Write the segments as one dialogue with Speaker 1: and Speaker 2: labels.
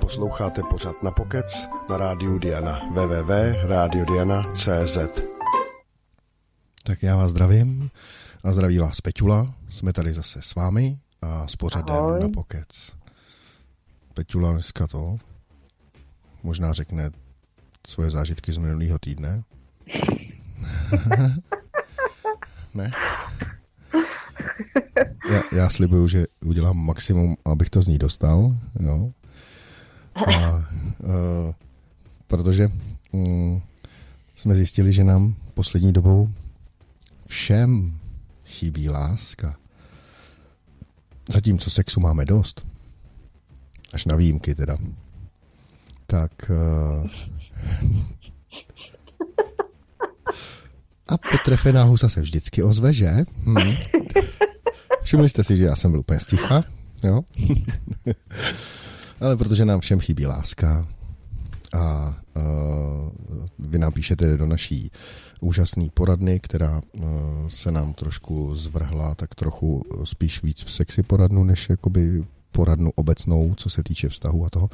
Speaker 1: Posloucháte pořad na Pokec na rádiu Diana www.radiodiana.cz Tak já vás zdravím a zdraví vás Peťula. Jsme tady zase s vámi a s pořadem Ahoj. na Pokec. Peťula dneska to možná řekne svoje zážitky z minulého týdne. ne? Já, já slibuju, že udělám maximum, abych to z ní dostal. Jo. A, uh, protože um, jsme zjistili, že nám poslední dobou všem chybí láska. Zatímco sexu máme dost, až na výjimky teda, tak uh, a potrefená husa se vždycky ozve, že? Hm. Všimli jste si, že já jsem byl úplně sticha, jo? Ale protože nám všem chybí láska a uh, vy nám píšete do naší úžasné poradny, která uh, se nám trošku zvrhla tak trochu spíš víc v sexy poradnu, než jakoby poradnu obecnou, co se týče vztahu a toho,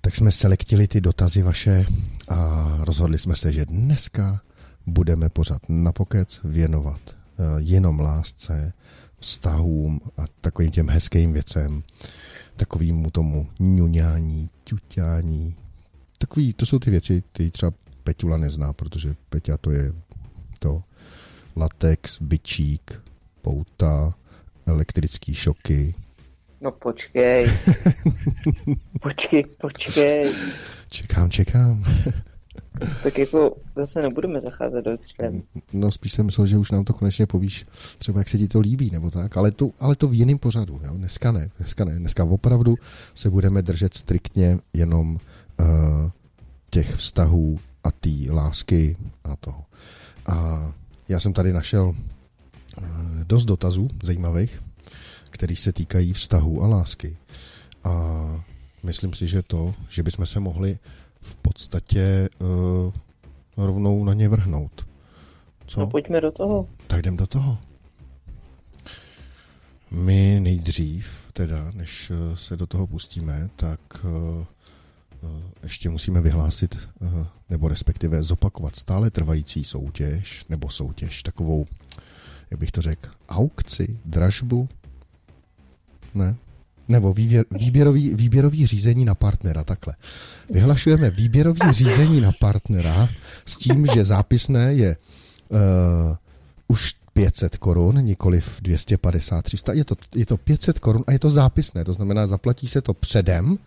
Speaker 1: tak jsme selektili ty dotazy vaše a rozhodli jsme se, že dneska budeme pořád na pokec věnovat uh, jenom lásce, vztahům a takovým těm hezkým věcem, takovýmu tomu ňuňání, ťuťání. Takový, to jsou ty věci, ty třeba Peťula nezná, protože Peťa to je to latex, byčík, pouta, elektrický šoky.
Speaker 2: No počkej. počkej, počkej.
Speaker 1: Čekám, čekám.
Speaker 2: Tak jako zase nebudeme zacházet do extrému.
Speaker 1: No spíš jsem myslel, že už nám to konečně povíš, třeba jak se ti to líbí, nebo tak, ale to, ale to v jiném pořadu, jo? dneska ne, dneska ne, dneska opravdu se budeme držet striktně jenom uh, těch vztahů a té lásky a toho. A já jsem tady našel uh, dost dotazů zajímavých, který se týkají vztahů a lásky. A myslím si, že to, že bychom se mohli v podstatě uh, rovnou na ně vrhnout.
Speaker 2: Co? No pojďme do toho.
Speaker 1: Tak jdem do toho. My nejdřív, teda, než eh, se do toho pustíme, tak uh, ještě musíme vyhlásit, uh, nebo respektive zopakovat stále trvající soutěž, nebo soutěž, takovou, jak bych to řekl, aukci, dražbu, ne, nebo výběr, výběrový, výběrový řízení na partnera, takhle. Vyhlašujeme výběrový řízení na partnera s tím, že zápisné je uh, už 500 korun, nikoli 250, 300, je to, je to 500 korun a je to zápisné, to znamená, zaplatí se to předem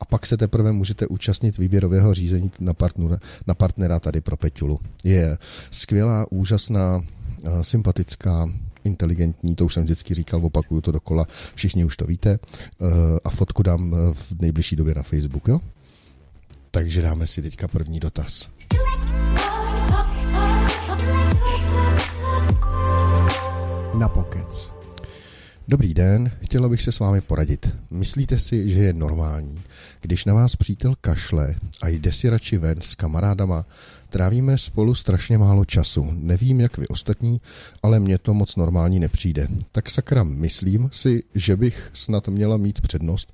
Speaker 1: a pak se teprve můžete účastnit výběrového řízení na partnera, na partnera tady pro Peťulu. Je skvělá, úžasná, eh, sympatická, inteligentní, to už jsem vždycky říkal, opakuju to dokola, všichni už to víte. Eh, a fotku dám eh, v nejbližší době na Facebook, jo? Takže dáme si teďka první dotaz. Na pokec. Dobrý den, chtěla bych se s vámi poradit. Myslíte si, že je normální, když na vás přítel kašle a jde si radši ven s kamarádama Trávíme spolu strašně málo času. Nevím, jak vy ostatní, ale mně to moc normální nepřijde. Tak sakra, myslím si, že bych snad měla mít přednost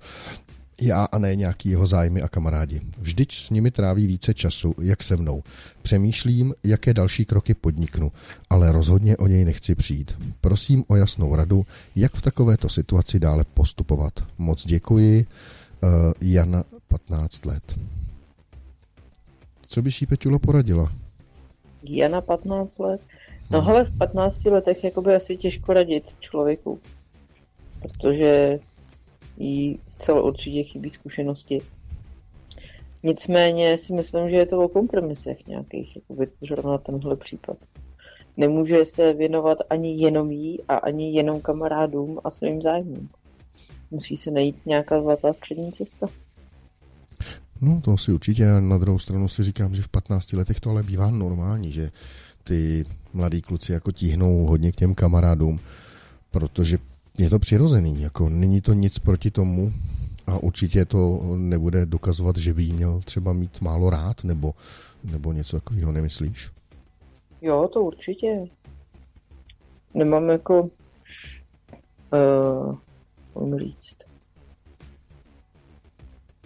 Speaker 1: já a ne nějaký jeho zájmy a kamarádi. Vždyť s nimi tráví více času, jak se mnou. Přemýšlím, jaké další kroky podniknu, ale rozhodně o něj nechci přijít. Prosím o jasnou radu, jak v takovéto situaci dále postupovat. Moc děkuji. Uh, Jan, 15 let. Co by jí Peťula poradila?
Speaker 2: Jana 15 let. No hmm. hele, v 15 letech jakoby asi těžko radit člověku, protože jí zcela určitě chybí zkušenosti. Nicméně si myslím, že je to o kompromisech nějakých, jakoby zrovna tenhle případ. Nemůže se věnovat ani jenom jí a ani jenom kamarádům a svým zájmům. Musí se najít nějaká zlatá střední cesta.
Speaker 1: No to asi určitě, a na druhou stranu si říkám, že v 15 letech to ale bývá normální, že ty mladí kluci jako tíhnou hodně k těm kamarádům, protože je to přirozený, jako není to nic proti tomu a určitě to nebude dokazovat, že by jí měl třeba mít málo rád nebo, nebo něco takového, nemyslíš?
Speaker 2: Jo, to určitě. Nemám jako, uh, říct,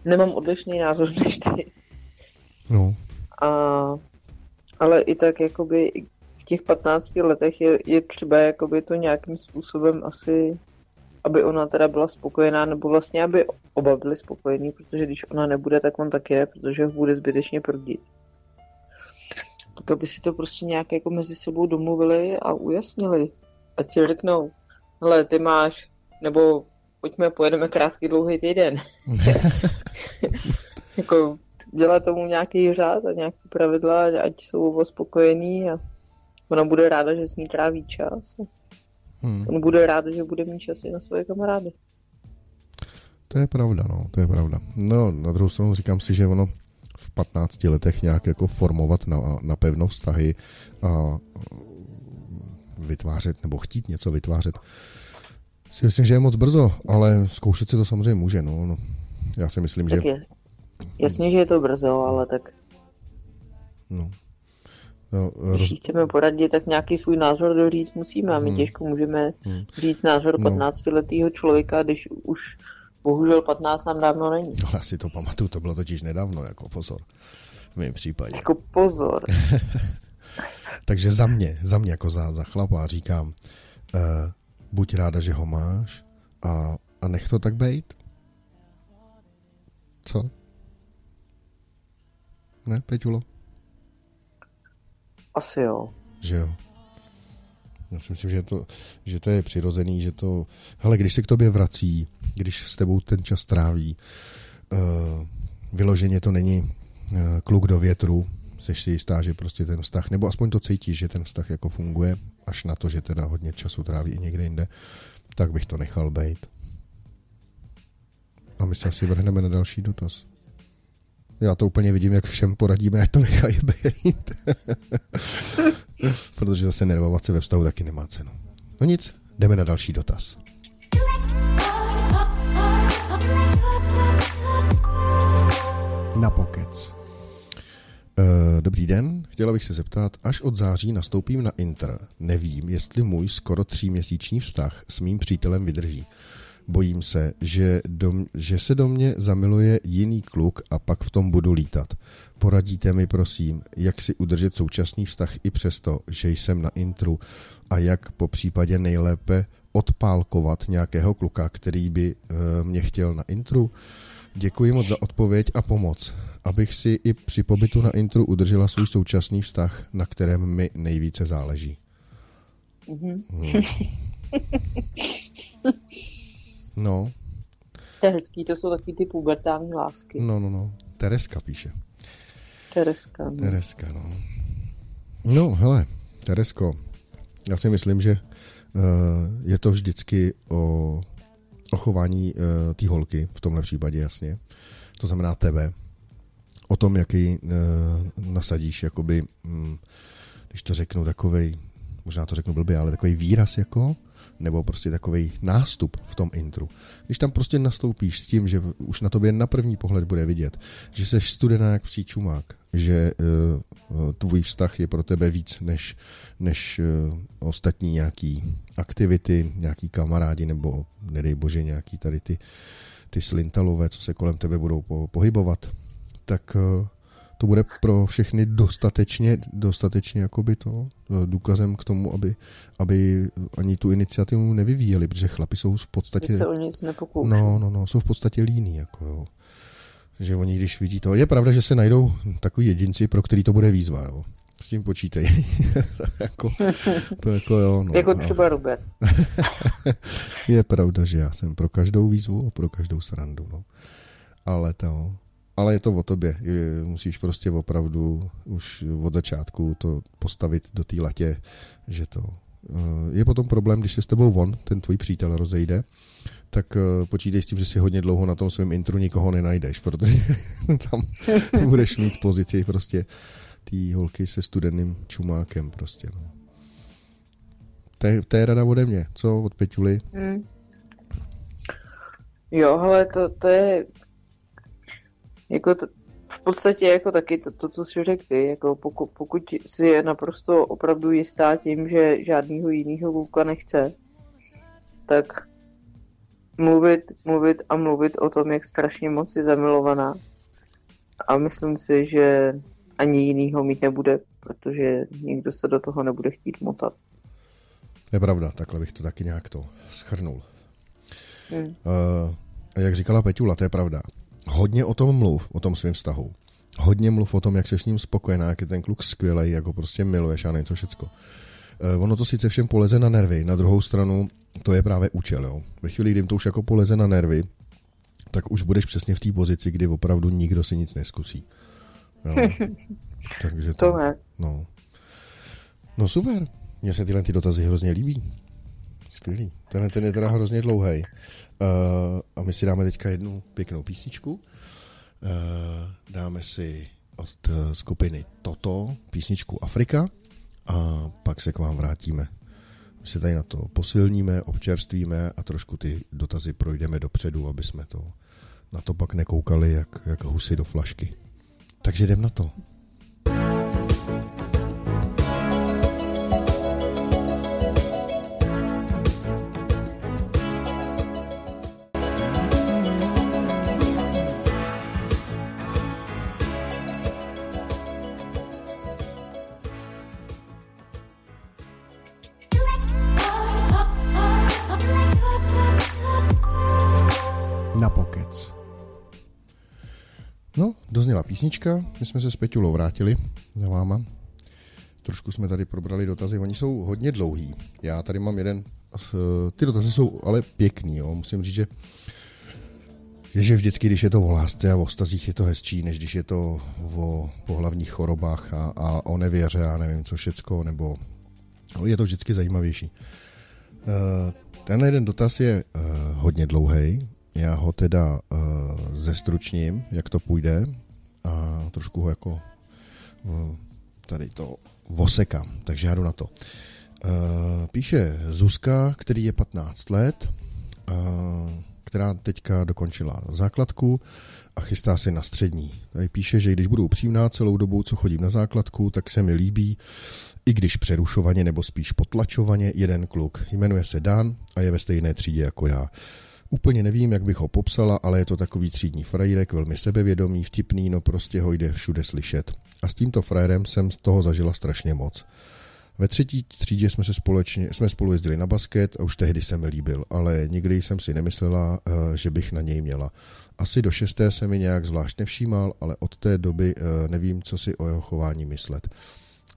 Speaker 2: nemám odlišný názor než ty.
Speaker 1: No.
Speaker 2: A, ale i tak jakoby v těch 15 letech je, je třeba jakoby to nějakým způsobem asi, aby ona teda byla spokojená, nebo vlastně aby oba byli spokojení, protože když ona nebude, tak on tak je, protože ho bude zbytečně prdit. Tak aby si to prostě nějak jako mezi sebou domluvili a ujasnili. Ať si řeknou, hele, ty máš, nebo pojďme, pojedeme krátký dlouhý týden. jako dělat tomu nějaký řád a nějaký pravidla, ať jsou oba spokojení a ona bude ráda, že s ní tráví čas. Hmm. On bude rád, že bude mít čas i na svoje kamarády.
Speaker 1: To je pravda, no, to je pravda. No, na druhou stranu říkám si, že ono v 15 letech nějak jako formovat na, na pevno vztahy a vytvářet nebo chtít něco vytvářet, si myslím, že je moc brzo, ale zkoušet si to samozřejmě může, no. no. Já si myslím,
Speaker 2: tak
Speaker 1: že...
Speaker 2: Je, jasně, že je to brzo, ale tak...
Speaker 1: No.
Speaker 2: No, roz... Když chceme poradit, tak nějaký svůj názor do říct musíme a my hmm. těžko můžeme hmm. říct názor 15-letého no. člověka, když už bohužel 15 nám dávno není.
Speaker 1: No, já si to pamatuju, to bylo totiž nedávno, jako pozor. V mém případě.
Speaker 2: Jako pozor.
Speaker 1: Takže za mě, za mě jako za, za chlapa říkám, uh, buď ráda, že ho máš a, a nech to tak bejt. Co? Ne, Peťulo?
Speaker 2: Asi jo.
Speaker 1: Že jo. Já si myslím, že to, že to je přirozený, že to... Hele, když se k tobě vrací, když s tebou ten čas tráví, uh, vyloženě to není uh, kluk do větru, seš si jistá, že prostě ten vztah, nebo aspoň to cítíš, že ten vztah jako funguje, až na to, že teda hodně času tráví i někde jinde, tak bych to nechal být. A my se asi vrhneme na další dotaz. Já to úplně vidím, jak všem poradíme, ať to nechají být. Protože zase nervovat se ve vztahu taky nemá cenu. No nic, jdeme na další dotaz. Na pokec. Uh, dobrý den, chtěla bych se zeptat, až od září nastoupím na Inter. Nevím, jestli můj skoro tříměsíční vztah s mým přítelem vydrží. Bojím se, že, do, že se do mě zamiluje jiný kluk a pak v tom budu lítat. Poradíte mi prosím, jak si udržet současný vztah i přesto, že jsem na intru a jak po případě nejlépe odpálkovat nějakého kluka, který by uh, mě chtěl na intru. Děkuji moc za odpověď a pomoc abych si i při pobytu na intru udržela svůj současný vztah, na kterém mi nejvíce záleží. Mm-hmm. Hmm. No.
Speaker 2: To je hezký, to jsou takový ty pubertální lásky.
Speaker 1: No, no, no. Tereska píše.
Speaker 2: Tereska. No.
Speaker 1: Tereska, no. No, hele, Teresko, já si myslím, že uh, je to vždycky o, o chování uh, té holky, v tomhle případě jasně. To znamená tebe, o tom, jaký uh, nasadíš, jakoby, um, když to řeknu takovej, možná to řeknu blbě, ale takový výraz jako, nebo prostě takový nástup v tom intru. Když tam prostě nastoupíš s tím, že už na tobě na první pohled bude vidět, že jsi studená jak psí čumák, že uh, tvůj vztah je pro tebe víc než, než uh, ostatní nějaký aktivity, nějaký kamarádi, nebo nedej bože nějaký tady ty, ty slintalové, co se kolem tebe budou po, pohybovat, tak eh, to bude pro všechny dostatečně, dostatečně jakoby to eh, důkazem k tomu, aby, aby ani tu iniciativu nevyvíjeli, protože chlapi jsou v podstatě...
Speaker 2: se o nic
Speaker 1: No, no, no, jsou v podstatě líní, jako jo. Že oni, když vidí to... Je pravda, že se najdou takový jedinci, pro který to bude výzva, jo. S tím počítej. jako, to jako jo. No,
Speaker 2: jako třeba Robert.
Speaker 1: je pravda, že já jsem pro každou výzvu a pro každou srandu, no. Ale to, ale je to o tobě. Musíš prostě opravdu už od začátku to postavit do té latě, že to eh, je potom problém, když se s tebou von, ten tvůj přítel rozejde, tak eh, počítej s tím, že si hodně dlouho na tom svém intru nikoho nenajdeš, protože tam budeš mít pozici prostě té holky se studeným čumákem prostě. No. To, je, rada ode mě. Co od Peťuly? Hmm.
Speaker 2: Jo, ale to, to je jako to, v podstatě jako taky to, to co jsi řekl ty, jako pokud, pokud si je naprosto opravdu jistá tím, že žádného jiného kluka nechce, tak mluvit, mluvit a mluvit o tom, jak strašně moc je zamilovaná. A myslím si, že ani jinýho mít nebude, protože nikdo se do toho nebude chtít motat.
Speaker 1: Je pravda, takhle bych to taky nějak to schrnul. Hmm. Uh, jak říkala Peťula, to je pravda. Hodně o tom mluv, o tom svém vztahu. Hodně mluv o tom, jak se s ním spokojená, jak je ten kluk skvělý, jak ho prostě miluješ a něco všecko. Uh, ono to sice všem poleze na nervy, na druhou stranu to je právě účel. Jo. Ve chvíli, kdy to už jako poleze na nervy, tak už budeš přesně v té pozici, kdy opravdu nikdo si nic neskusí. Jo. Takže to, to je. No. no super. Mně se tyhle ty dotazy hrozně líbí. Skvělý. Ten, ten je teda hrozně dlouhý. Uh, a my si dáme teďka jednu pěknou písničku. Uh, dáme si od uh, skupiny Toto písničku Afrika a pak se k vám vrátíme. My se tady na to posilníme, občerstvíme a trošku ty dotazy projdeme dopředu, aby jsme to na to pak nekoukali jak, jak husy do flašky. Takže jdem na to. dozněla písnička, my jsme se s Peťulou vrátili za váma. Trošku jsme tady probrali dotazy, oni jsou hodně dlouhý. Já tady mám jeden, ty dotazy jsou ale pěkný, jo. musím říct, že že vždycky, když je to o lásce a o stazích, je to hezčí, než když je to o pohlavních chorobách a, a o nevěře a nevím co všecko, nebo je to vždycky zajímavější. Eh, tenhle jeden dotaz je eh, hodně dlouhý, já ho teda zestručním, jak to půjde a trošku ho jako uh, tady to vosekám, takže já jdu na to. Uh, píše Zuzka, který je 15 let, která teďka dokončila základku a chystá se na střední. Tady píše, že když budu upřímná celou dobu, co chodím na základku, tak se mi líbí, i když přerušovaně nebo spíš potlačovaně, jeden kluk. Jmenuje se Dan a je ve stejné třídě jako já. Úplně nevím, jak bych ho popsala, ale je to takový třídní frajírek, velmi sebevědomý, vtipný, no prostě ho jde všude slyšet. A s tímto frajerem jsem z toho zažila strašně moc. Ve třetí třídě jsme se společně, jsme spolu jezdili na basket a už tehdy se mi líbil, ale nikdy jsem si nemyslela, eh, že bych na něj měla. Asi do šesté se mi nějak zvlášť nevšímal, ale od té doby eh, nevím, co si o jeho chování myslet.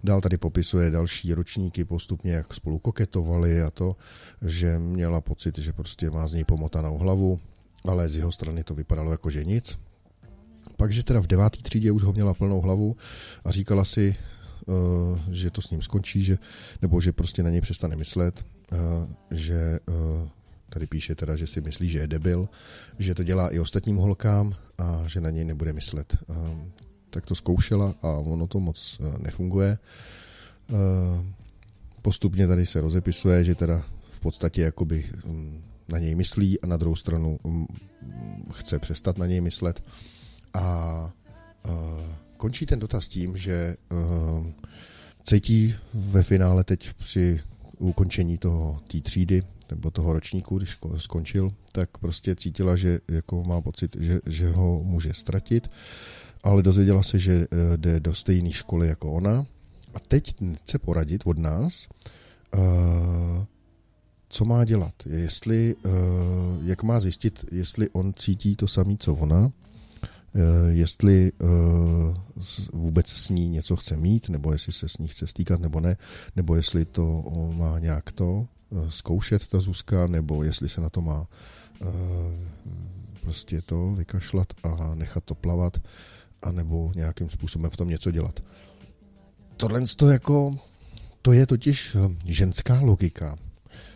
Speaker 1: Dál tady popisuje další ročníky postupně, jak spolu koketovali a to, že měla pocit, že prostě má z něj pomotanou hlavu, ale z jeho strany to vypadalo jako že nic. Pak, že teda v devátý třídě už ho měla plnou hlavu a říkala si, uh, že to s ním skončí, že, nebo že prostě na něj přestane myslet, uh, že uh, tady píše teda, že si myslí, že je debil, že to dělá i ostatním holkám a že na něj nebude myslet tak to zkoušela a ono to moc eh, nefunguje. Eh, postupně tady se rozepisuje, že teda v podstatě jakoby mm, na něj myslí a na druhou stranu mm, chce přestat na něj myslet. A eh, končí ten dotaz tím, že cítí ve finále teď při ukončení toho té třídy nebo toho ročníku, když skončil, tak prostě cítila, že jako má pocit, že, že ho může ztratit ale dozvěděla se, že eh, jde do stejné školy jako ona. A teď chce poradit od nás, uh, co má dělat, jestli, uh, jak má zjistit, jestli on cítí to samé, co ona, jestli vůbec s ní něco chce mít, nebo jestli se s ní chce stýkat, nebo ne, nebo jestli to má nějak to zkoušet, ta Zuzka, nebo jestli se na to má prostě to vykašlat a nechat to plavat anebo nějakým způsobem v tom něco dělat. Tohle to jako, to je totiž eh, ženská logika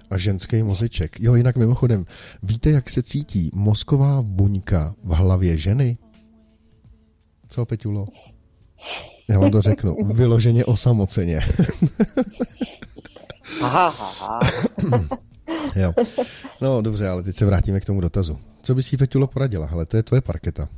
Speaker 1: a ženský mozeček. Jo, jinak mimochodem, víte, jak se cítí mozková buňka v hlavě ženy? Co, Peťulo? Já vám to řeknu. Vyloženě osamoceně.
Speaker 2: Aha, aha.
Speaker 1: jo. No dobře, ale teď se vrátíme k tomu dotazu. Co bys jí, Peťulo, poradila? Hele, to je tvoje parketa.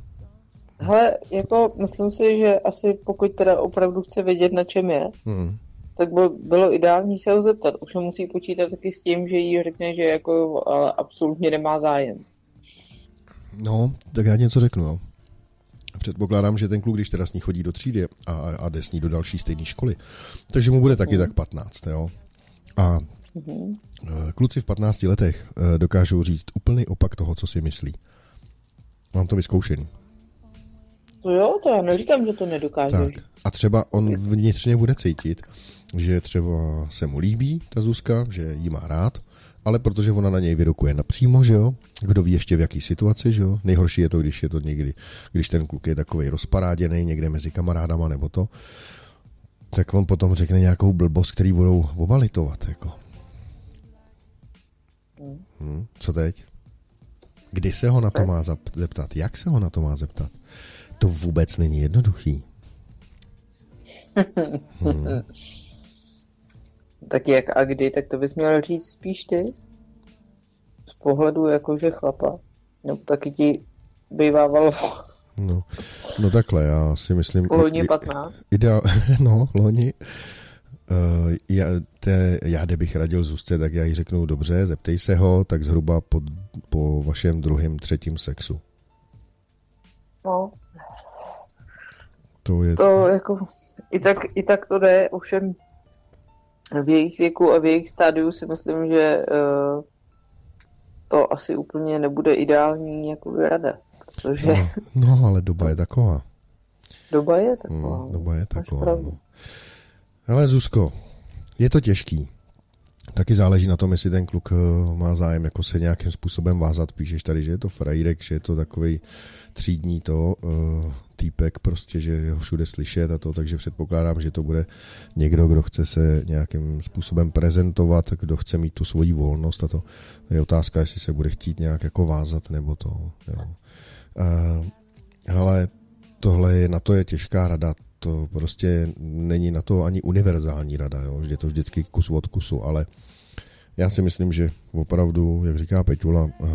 Speaker 2: Hele, jako myslím si, že asi pokud teda opravdu chce vědět, na čem je,
Speaker 1: Hmm.
Speaker 2: tak by bylo ideální se ho zeptat. Už musí počítat taky s tím, že jí řekne, že jako ale absolutně nemá zájem.
Speaker 1: No, tak já něco řeknu, jo. Předpokládám, že ten kluk, když teda s ní chodí do třídy a, a jde s ní do další stejné školy, takže mu bude taky tak 15, jo. A
Speaker 2: Mhm.
Speaker 1: eh, kluci v 15 letech eh, dokážou říct úplný opak toho, co si myslí. Mám to vyzkoušený.
Speaker 2: To jo, to já neříkám, že to nedokáže.
Speaker 1: Tak. A třeba on vnitřně bude cítit, že třeba se mu líbí ta Zuzka, že jí má rád, ale protože ona na něj vyrokuje napřímo, že jo, kdo ví ještě v jaký situaci, že jo, nejhorší je to, když je to někdy, když ten kluk je takový rozparáděný někde mezi kamarádama nebo to, tak on potom řekne nějakou blbost, který budou obalitovat, jako. Hm, co teď? Kdy se ho na to má zeptat? Jak se ho na to má zeptat? To vůbec není jednoduchý.
Speaker 2: Tak jak a kdy, tak to bys měl říct spíš ty. Z pohledu jakože chlapa. Nebo taky ti bývávalo
Speaker 1: No, no takhle, já si myslím...
Speaker 2: loni
Speaker 1: i-
Speaker 2: 15.
Speaker 1: Ideál, no, loni. Uh, já, te, já, kdybych radil Zuzce, tak já jí řeknu, dobře, zeptej se ho, tak zhruba po, po vašem druhém, třetím sexu.
Speaker 2: No,
Speaker 1: To je...
Speaker 2: to jako, i tak, i tak to jde, ovšem v jejich věku a v jejich stádiu si myslím, že uh, to asi úplně nebude ideální jako rada, protože
Speaker 1: No, no, ale doba je taková.
Speaker 2: doba je taková.
Speaker 1: Hmm, doba je taková. No. Ale Zuzko, je to těžký. Taky záleží na tom, jestli ten kluk eh, má zájem jako se nějakým způsobem vázat. Píšeš tady, že je to frajírek, že je to takový třídní to, uh, týpek prostě, že ho všude slyšet a to, takže předpokládám, že to bude někdo, kdo chce se nějakým způsobem prezentovat, kdo chce mít tu svoji volnost a to je otázka, jestli se bude chtít nějak jako vázat nebo to. Jo. Ale tohle je, na to je těžká rada. To prostě není na to ani univerzální rada, jo? je to vždycky kus od kusu, ale já si myslím, že opravdu, jak říká Peťula, eh,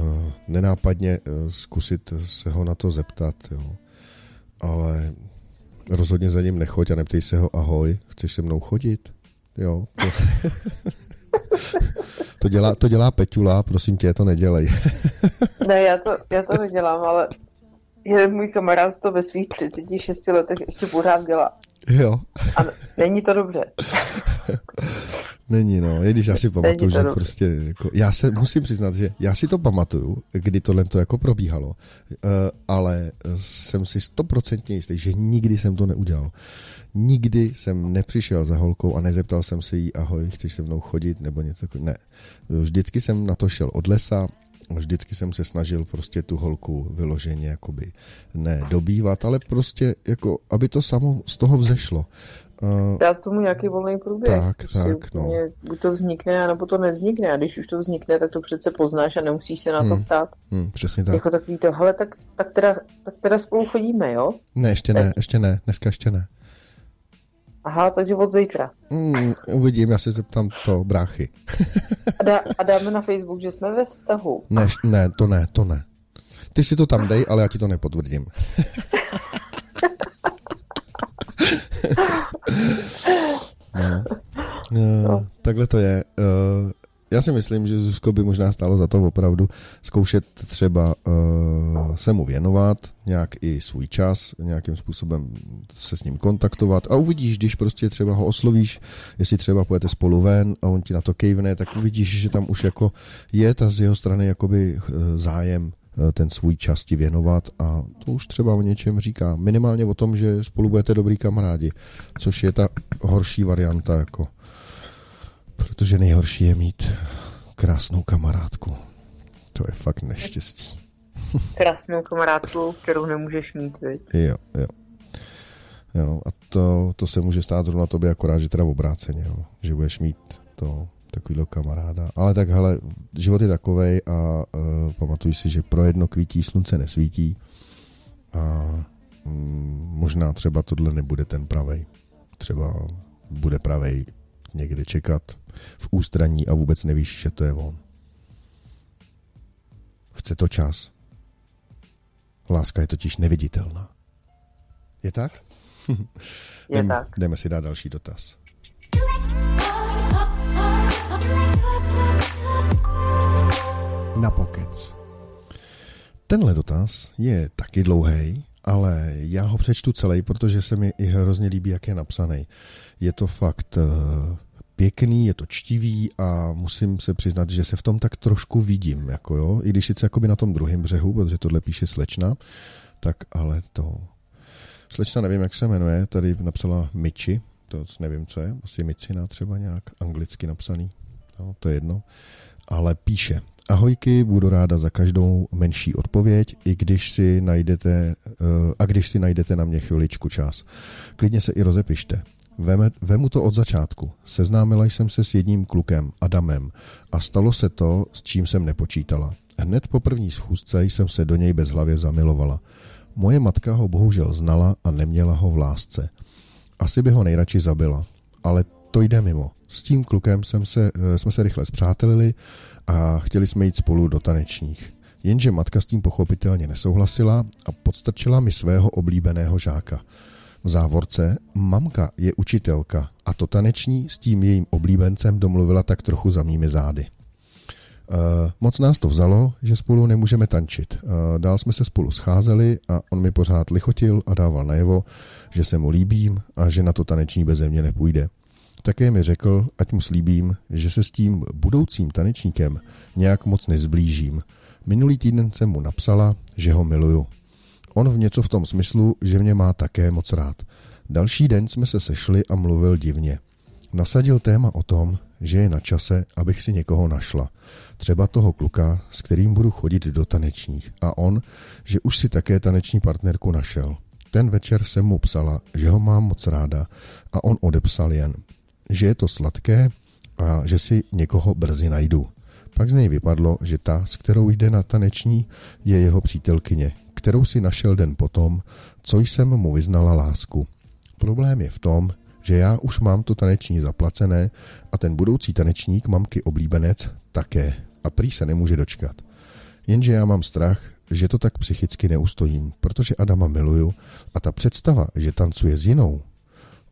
Speaker 1: nenápadně eh, zkusit se ho na to zeptat, jo. ale rozhodně za ním nechoď a neptej se ho, ahoj, chceš se mnou chodit? Jo, to, to, dělá, to dělá Peťula, prosím tě, to nedělej.
Speaker 2: Ne, já to, já to nedělám, ale jeden můj kamarád to ve svých 36 letech ještě pořád dělá.
Speaker 1: Jo,
Speaker 2: A není to dobře.
Speaker 1: Není, no. I když já si pamatuju, že
Speaker 2: dobře.
Speaker 1: prostě, jako, já se musím přiznat, že já si to pamatuju, kdy tohle to jako probíhalo, uh, ale jsem si stoprocentně jistý, že nikdy jsem to neudělal. Nikdy jsem nepřišel za holkou a nezeptal jsem se jí, ahoj, chceš se mnou chodit, nebo něco takového. Ne. Vždycky jsem na to šel od lesa, vždycky jsem se snažil prostě tu holku vyloženě jakoby ne dobývat, ale prostě jako, aby to samo z toho vzešlo. Uh,
Speaker 2: Dát tomu nějaký volný průběh.
Speaker 1: Tak,
Speaker 2: Prostě
Speaker 1: tak, no.
Speaker 2: Buď to vznikne, nebo to nevznikne. A když už to vznikne, tak to přece poznáš a nemusíš se na to
Speaker 1: Hmm.
Speaker 2: ptát.
Speaker 1: hm, přesně tak.
Speaker 2: Jako takový to, hele, tak, tak, teda, tak teda spolu chodíme, jo?
Speaker 1: Ne, ještě ne, ještě ne, dneska ještě ne.
Speaker 2: Aha, takže od zítra.
Speaker 1: Mm, uvidím, já se zeptám to bráchy.
Speaker 2: A, dá, a dáme na Facebook, že jsme ve vztahu.
Speaker 1: Ne, ne, to ne, to ne. Ty si to tam dej, ale já ti to nepotvrdím. no. No, takhle to je. Uh, já si myslím, že Zuzko by možná stálo za to opravdu zkoušet třeba uh, se mu věnovat, nějak i svůj čas, nějakým způsobem se s ním kontaktovat a uvidíš, když prostě třeba ho oslovíš, jestli třeba pojete spolu ven a on ti na to kejvne, tak uvidíš, že tam už jako je ta z jeho strany jakoby eh, zájem eh, ten svůj čas ti věnovat a to už třeba o něčem říká. Minimálně o tom, že spolu budete dobrý kamarádi, což je ta horší varianta jako Protože nejhorší je mít krásnou kamarádku. To je fakt neštěstí.
Speaker 2: Krásnou kamarádku, kterou nemůžeš mít, viď?
Speaker 1: Jo, jo. Jo, a to, to se může stát zrovna tobě akorát, že teda obráceně, jo. že budeš mít to takovýhle kamaráda. Ale tak hele, život je takovej a uh, pamatuj si, že pro jedno kvítí slunce nesvítí a mm, možná třeba tohle nebude ten pravej. Třeba bude pravej někde čekat v ústraní a vůbec nevíš, že to je on. Chce to čas. Láska je totiž neviditelná. Je tak?
Speaker 2: Je
Speaker 1: jdeme,
Speaker 2: tak.
Speaker 1: Jdeme si dát další dotaz. Na pokec. Tenhle dotaz je taky dlouhý, ale já ho přečtu celý, protože se mi i hrozně líbí, jak je napsaný. Je to fakt eh, pěkný, je to čtivý a musím se přiznat, že se v tom tak trošku vidím, jako jo, i když sice jakoby na tom druhém břehu, protože tohle píše slečna, tak ale to... Slečna nevím, jak se jmenuje, tady napsala Michi, to nevím, co je, asi Micina třeba nějak anglicky napsaný, no, to je jedno, ale píše, Ahojky, budu ráda za každou menší odpověď, i když si najdete, a když si najdete na mě chviličku čas. Klidně se i rozepište. Veme, vemu to od začátku. Seznámila jsem se s jedním klukem, Adamem, a stalo se to, s čím jsem nepočítala. Hned po první schůzce jsem se do něj bez hlavě zamilovala. Moje matka ho bohužel znala a neměla ho v lásce. Asi by ho nejradši zabila, ale to jde mimo. S tím klukem jsem se, jsme se rychle zpřátelili a chtěli jsme jít spolu do tanečních. Jenže matka s tím pochopitelně nesouhlasila a podstrčila mi svého oblíbeného žáka. V závorce mamka je učitelka a to taneční s tím jejím oblíbencem domluvila tak trochu za mými zády. Uh, moc nás to vzalo, že spolu nemůžeme tančit. Uh, dál jsme se spolu scházeli a on mi pořád lichotil a dával najevo, že se mu líbím a že na to taneční beze mě nepůjde. Také mi řekl, ať mu slíbím, že se s tím budoucím tanečníkem nějak moc nezblížím. Minulý týden jsem mu napsala, že ho miluju. On v něco v tom smyslu, že mě má také moc rád. Další den jsme se sešli a mluvil divně. Nasadil téma o tom, že je na čase, abych si někoho našla. Třeba toho kluka, s kterým budu chodit do tanečních. A on, že už si také taneční partnerku našel. Ten večer jsem mu psala, že ho mám moc ráda a on odepsal jen, že je to sladké a že si někoho brzy najdu. Pak z něj vypadlo, že ta, s kterou jde na taneční, je jeho přítelkyně, kterou si našel den potom, co jsem mu vyznala lásku. Problém je v tom, že já už mám to taneční zaplacené a ten budoucí tanečník mamky oblíbenec také a prý se nemůže dočkat. Jenže já mám strach, že to tak psychicky neustojím, protože Adama miluju a ta představa, že tancuje s jinou,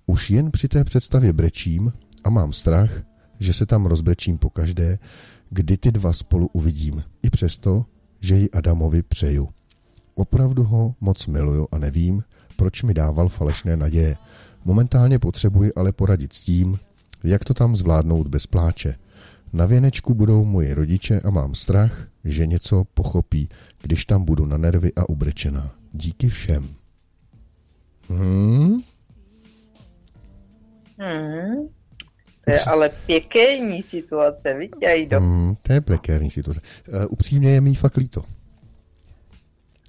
Speaker 1: už jen při té představě brečím a mám strach, že se tam rozbrečím pokaždé, kdy ty dva spolu uvidím, i přesto, že ji Adamovi přeju. Opravdu ho moc miluju a nevím, proč mi dával falešné naděje. Momentálně potřebuji ale poradit s tím, jak to tam zvládnout bez pláče. Na věnečku budou moji rodiče a mám strach, že něco pochopí, když tam budu na nervy a ubrečená. Díky všem. Hmm?
Speaker 2: Hmm. To je ale pěkný situace, vidíš, do...
Speaker 1: Hmm, to je prekérní situace. Uh, upřímně je mi fakt líto.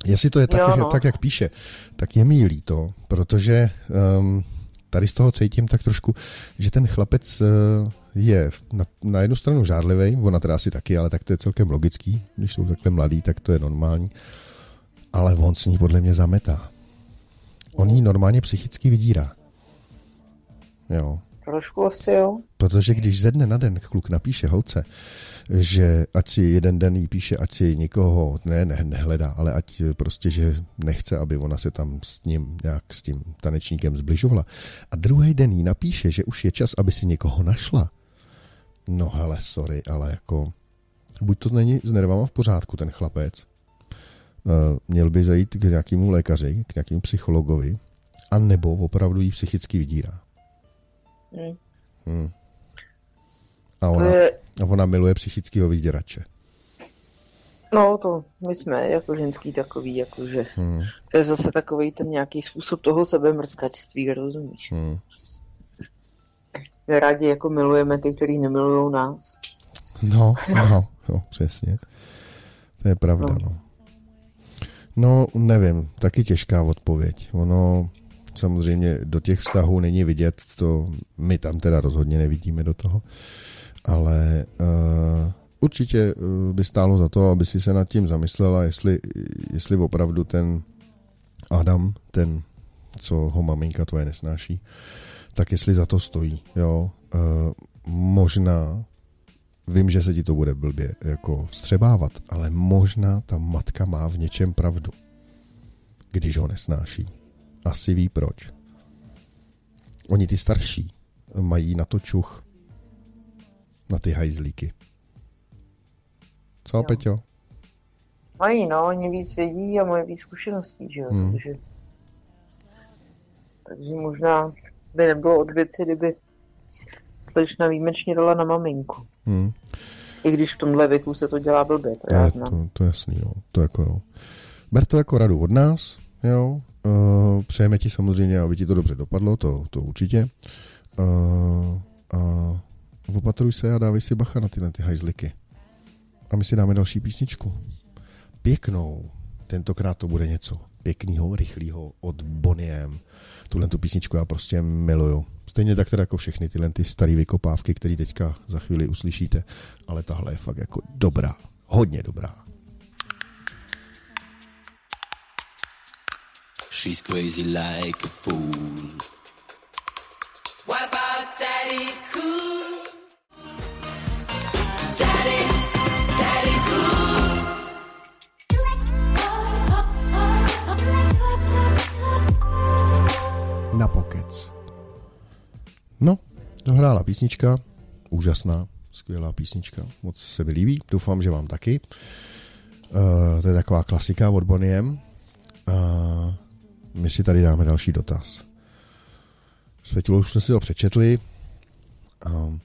Speaker 1: Jestli to je tak,
Speaker 2: Jo,
Speaker 1: jak,
Speaker 2: no.
Speaker 1: tak, jak píše, tak je mi líto, protože um, tady z toho cítím tak trošku, že ten chlapec uh, je na, na jednu stranu žádlivý, ona teda asi taky, ale tak to je celkem logický, když jsou takhle mladý, tak to je normální, ale on s ní podle mě zametá. On jí normálně psychicky vydírá. Jo,
Speaker 2: Trošku asi jo.
Speaker 1: Protože když ze dne na den kluk napíše holce, že ať si jeden den jí píše, ať si nikoho ne, ne, nehledá, ale ať prostě, že nechce, aby ona se tam s ním nějak s tím tanečníkem zbližovala. A druhý den jí napíše, že už je čas, aby si někoho našla. No hele, sorry, ale jako buď to není s nervama v pořádku ten chlapec, uh, měl by zajít k nějakému lékaři, k nějakému psychologovi, a nebo opravdu jí psychicky vydírá.
Speaker 2: Hmm.
Speaker 1: Hmm. A
Speaker 2: To
Speaker 1: ona,
Speaker 2: je,
Speaker 1: a ona miluje psychického vyděrače.
Speaker 2: no to my jsme jako ženský takový, jakože
Speaker 1: Hmm.
Speaker 2: to je zase takový ten nějaký způsob toho sebemrskačství, rozumíš?
Speaker 1: Hmm.
Speaker 2: My rádi jako milujeme ty, kteří nemilují nás.
Speaker 1: No, no, no, přesně. To je pravda,
Speaker 2: No.
Speaker 1: no. No, nevím, taky těžká odpověď. Ono samozřejmě do těch vztahů není vidět, to my tam teda rozhodně nevidíme do toho, ale uh, určitě uh, by stálo za to, aby si se nad tím zamyslela, jestli, jestli opravdu ten Adam, ten, co ho maminka tvoje nesnáší, tak jestli za to stojí, jo. Uh, možná Vím, že se ti to bude blbě jako vstřebávat, ale možná ta matka má v něčem pravdu, když ho nesnáší. asi ví proč. Oni ty starší mají na to čuch. Na ty hajzlíky. Co, jo. Peťo?
Speaker 2: Mají, no, oni víc vědí a mají víc zkušeností, že jo, hmm. takže, takže možná by nebylo od věci, kdyby slečna výjimečně dala na maminku. Hmm. I když v tomhle věku se to dělá blbě, to, to já znám.
Speaker 1: To, to jasný, no. To jako jo. Ber to jako radu od nás, jo. Uh, přejeme ti samozřejmě, aby ti to dobře dopadlo, to, to určitě. Uh, a opatruj se a dávej si bacha na ty, na ty hajzliky. A my si dáme další písničku. Pěknou. Tentokrát to bude něco pěkného, rychlého od Boniem. Tuhle tu písničku já prostě miluju. Stejně tak teda jako všechny tyhle ty staré vykopávky, které teďka za chvíli uslyšíte, ale tahle je fakt jako dobrá. Hodně dobrá. She's crazy like a fool. What about Daddy Cool? Na pokec. No, dohrála písnička, úžasná, skvělá písnička, moc se mi líbí, doufám, že vám taky. Uh, to je taková klasika od Boniem. Uh, my si tady dáme další dotaz. Světilo už jsme si ho přečetli a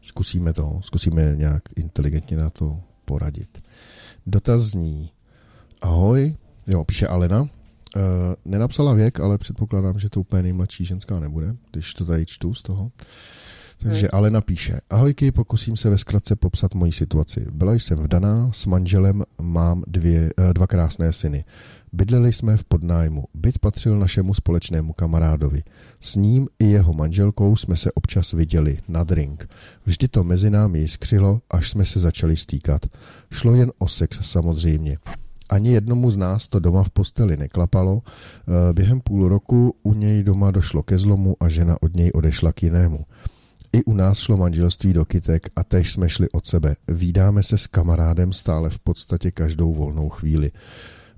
Speaker 1: zkusíme to, zkusíme nějak inteligentně na to poradit. Dotaz zní, ahoj, jo, píše Alena, Uh, nenapsala věk, ale předpokládám, že to úplně nejmladší ženská nebude, když to tady čtu z toho. Takže hmm. Alena píše, ahojky, pokusím se ve zkratce popsat moji situaci. Byla jsem vdaná, s manželem mám dvě, uh, dva krásné syny. Bydleli jsme v podnájmu. Byt patřil našemu společnému kamarádovi. S ním i jeho manželkou jsme se občas viděli na drink. Vždy to mezi námi jiskřilo, až jsme se začali stýkat. Šlo jen o sex samozřejmě. Ani jednomu z nás to doma v posteli neklapalo. Eh, během půl roku u něj doma došlo ke zlomu a žena od něj odešla k jinému. I u nás šlo manželství do kytek a tež jsme šli od sebe. Vídáme se s kamarádem stále v podstatě každou volnou chvíli.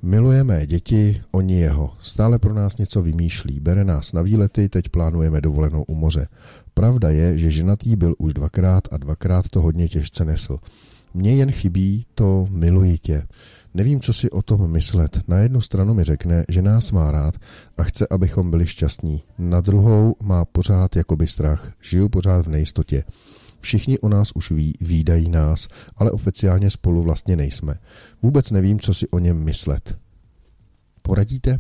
Speaker 1: Milujeme děti, oni jeho. Stále pro nás něco vymýšlí. Bere nás na výlety, teď plánujeme dovolenou u moře. Pravda je, že ženatý byl už dvakrát a dvakrát to hodně těžce nesl. Mně jen chybí to miluji tě. Nevím, co si o tom myslet. Na jednu stranu mi řekne, že nás má rád a chce, abychom byli šťastní. Na druhou má pořád jakoby strach. Žiju pořád v nejistotě. Všichni o nás už ví, výdají nás, ale oficiálně spolu vlastně nejsme. Vůbec nevím, co si o něm myslet. Poradíte?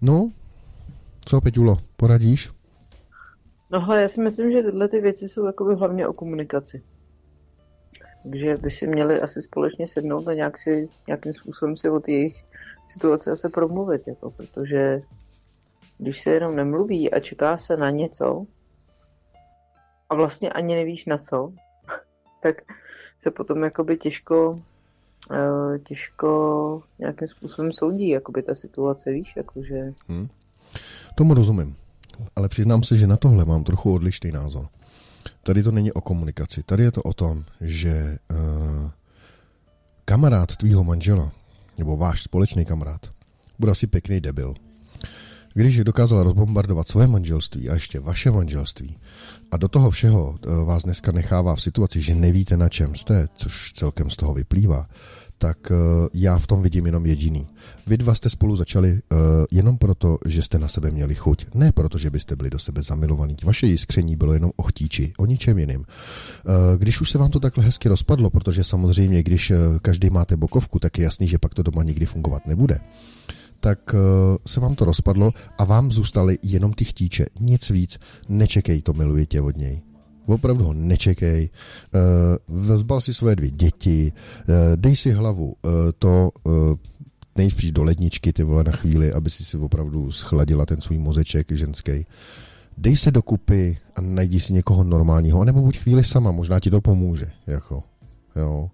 Speaker 1: No, co, Peťulo, poradíš?
Speaker 2: No hle, já si myslím, že tyhle ty věci jsou jakoby hlavně o komunikaci. Takže by si měli asi společně sednout a nějak si, nějakým způsobem si od jejich situace se promluvit, jako, protože když se jenom nemluví a čeká se na něco, a vlastně ani nevíš na co, tak se potom jakoby těžko eh, těžko nějakým způsobem soudí, jakoby ta situace, víš, jakože... Hmm.
Speaker 1: Tomu rozumím, ale přiznám se, že na tohle mám trochu odlišný názor. Tady to není o komunikaci, tady je to o tom, že uh, kamarád tvýho manžela, nebo váš společný kamarád, bude asi pěkný debil. Když dokázal rozbombardovat své manželství a ještě vaše manželství a do toho všeho eh, vás dneska nechává v situaci, že nevíte na čem jste, což celkem z toho vyplývá, tak eh, já v tom vidím jenom jediný. Vy dva jste spolu začali uh, jenom proto, že jste na sebe měli chuť. Ne proto, že byste byli do sebe zamilovaní. Vaše jiskření bylo jenom o chtíči, o ničem jiným. Uh, když už se vám to takhle hezky rozpadlo, protože samozřejmě, když každý máte bokovku, tak je jasný, že pak to doma nikdy fungovat nebude tak se vám to rozpadlo a vám zůstaly jenom ty chtíče, nic víc. Nečekej to, miluje tě od něj. Opravdu ho nečekej. Uh, zbal si svoje dvě děti, uh, dej si hlavu uh, to nejspíš do ledničky ty vole na chvíli, aby si si opravdu schladila ten svůj mozeček ženský. Dej se dokupy a najdi si někoho normálního, nebo buď chvíli sama, možná ti to pomůže. Jako, jo.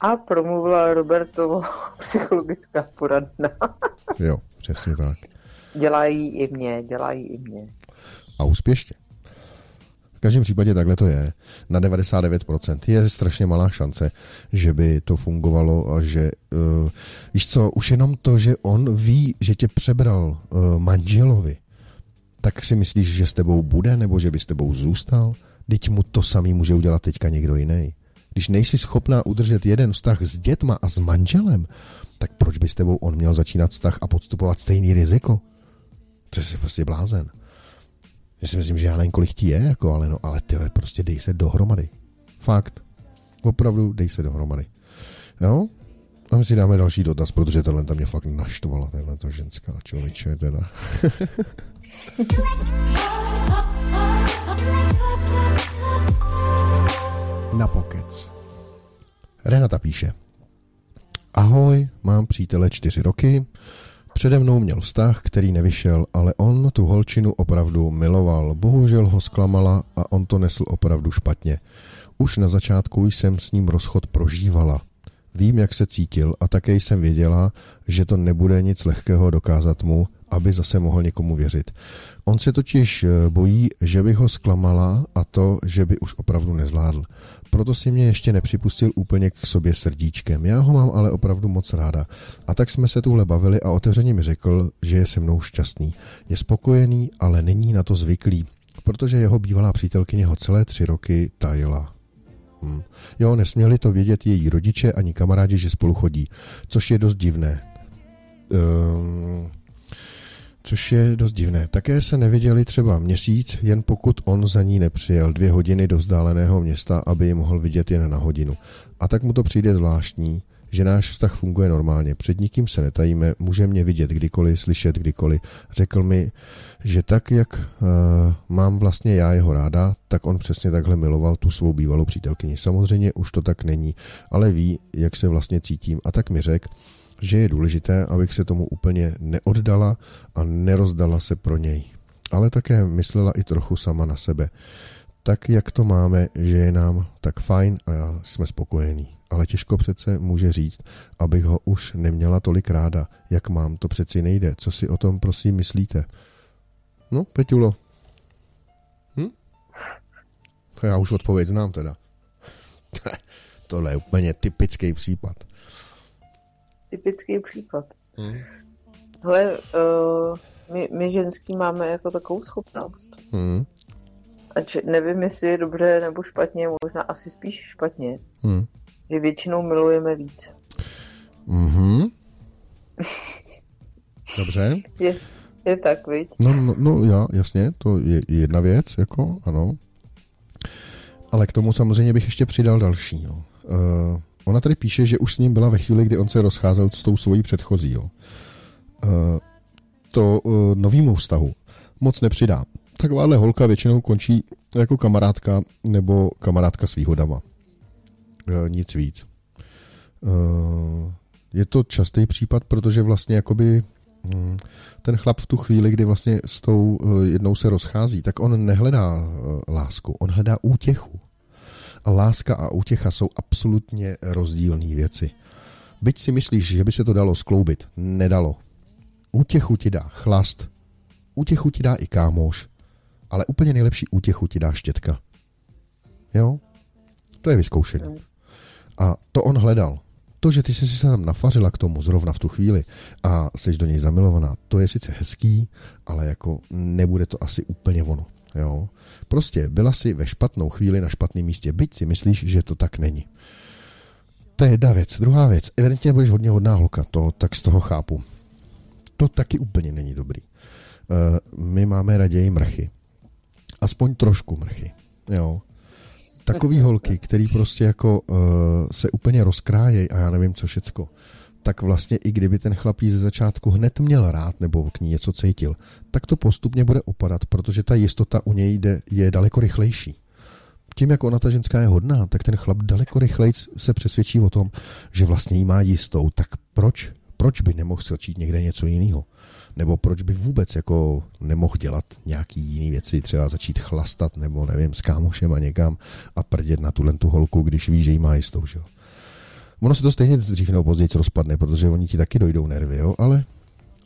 Speaker 2: A promluvila Robertovo psychologická poradna.
Speaker 1: jo, přesně tak.
Speaker 2: Dělají i mě, dělají i mě.
Speaker 1: A úspěšně. Každém případě takhle to je. Na 99% je strašně malá šance, že by to fungovalo a že, uh, víš co, už jenom to, že on ví, že tě přebral uh, manželovi, tak si myslíš, že s tebou bude, nebo že by s tebou zůstal? Teď mu to samý může udělat teďka někdo jiný. Když nejsi schopná udržet jeden vztah s dětma a s manželem, tak proč by s tebou on měl začínat vztah a podstupovat stejný riziko? To je prostě blázen. Já si myslím, že já nevím, kolik ti je, jako, ale, no, ale ty prostě dej se dohromady. Fakt. Opravdu dej se dohromady. Jo? A my si dáme další dotaz, protože tohle tam mě fakt naštvala, tahle ta ženská člověče, teda. Na pokec. Renata píše. Ahoj, mám přítele čtyři roky, Přede mnou měl vztah, který nevyšel, ale on tu holčinu opravdu miloval. Bohužel ho zklamala a on to nesl opravdu špatně. Už na začátku jsem s ním rozchod prožívala. Vím, jak se cítil a také jsem věděla, že to nebude nic lehkého dokázat mu, aby zase mohl někomu věřit. On se totiž eh, bojí, že by ho zklamala a to, že by už opravdu nezvládl. Proto si mě ještě nepřipustil úplně k sobě srdíčkem. Já ho mám ale opravdu moc ráda. A tak jsme se tuhle bavili a otevřeně mi řekl, že je se mnou šťastný. Je spokojený, ale není na to zvyklý, protože jeho bývalá přítelkyně ho celé tři roky tajila. Hm. Jo, nesměli to vědět její rodiče ani kamarádi, že spolu chodí, což je dost divné. Um, což je dost divné. Také se neviděli třeba měsíc, jen pokud on za ní nepřijel dvě hodiny do vzdáleného města, aby ji mohl vidět jen na hodinu. A tak mu to přijde zvláštní, že náš vztah funguje normálně. Před nikým se netajíme, může mě vidět kdykoliv, slyšet kdykoliv. Řekl mi, že tak, jak uh, mám vlastně já jeho ráda, tak on přesně takhle miloval tu svou bývalou přítelkyni. Samozřejmě už to tak není, ale ví, jak se vlastně cítím. A tak mi řekl, že je důležité, abych se tomu úplně neoddala a nerozdala se pro něj. Ale také myslela i trochu sama na sebe. Tak, jak to máme, že je nám tak fajn a jsme spokojení. Ale těžko přece může říct, abych ho už neměla tolik ráda, jak mám, to přeci nejde. Co si o tom prosím myslíte? No, Peťulo. Hm? Já už odpověď znám teda. Tohle je úplně typický případ
Speaker 2: typický případ. Hmm. Hele, uh, my, my ženský máme jako takovou schopnost. Hmm. Ač nevím, jestli je dobře nebo špatně, možná asi spíš špatně, hmm. že většinou milujeme víc.
Speaker 1: Mhm. Dobře.
Speaker 2: je, je tak, viď?
Speaker 1: No, no, no, já, jasně, to je jedna věc, jako, ano. Ale k tomu samozřejmě bych ještě přidal další, jo. Uh, Ona tady píše, že už s ním byla ve chvíli, kdy on se rozcházel s tou svojí předchozí. Jo. Uh, to uh, novýmu vztahu moc nepřidá. Takováhle holka většinou končí jako kamarádka nebo kamarádka s výhodama. Uh, nic víc. Je to častý případ, protože vlastně jakoby hm, ten chlap v tu chvíli, kdy vlastně s tou jednou se rozchází, tak on nehledá lásku, on hledá útěchu. Láska a útěcha jsou absolutně rozdílné věci. Byť si myslíš, že by se to dalo skloubit, nedalo. Útěchu ti dá chlast, útěchu ti dá i kámoš, ale úplně nejlepší útěchu ti dá štětka. Jo? To je vyzkoušení. A to on hledal. To, že ty jsi se tam nafařila k tomu zrovna v tu chvíli a jsi do něj zamilovaná, to je sice hezký, ale jako nebude to asi úplně ono. Jo? Prostě byla si ve špatnou chvíli na špatném místě, byť si myslíš, že to tak není. To je jedna věc. Druhá věc. Evidentně budeš hodně hodná holka, to tak z toho chápu. To taky úplně není dobrý. Uh, my máme raději mrchy. Aspoň trošku mrchy. Jo. Takový holky, který prostě jako uh, se úplně rozkrájejí a já nevím co všecko tak vlastně i kdyby ten chlapí ze začátku hned měl rád nebo k ní něco cítil, tak to postupně bude opadat, protože ta jistota u něj jde, je daleko rychlejší. Tím, jak ona ta ženská je hodná, tak ten chlap daleko rychleji se přesvědčí o tom, že vlastně jí má jistou. Tak proč? Proč by nemohl začít někde něco jiného? Nebo proč by vůbec jako nemohl dělat nějaký jiný věci, třeba začít chlastat, nebo nevím, s kámošem a někam a prdět na tuhle tu holku, když ví, že jí má jistou, že jo? Ono se to stejně dřív nebo později rozpadne, protože oni ti taky dojdou nervy, jo, ale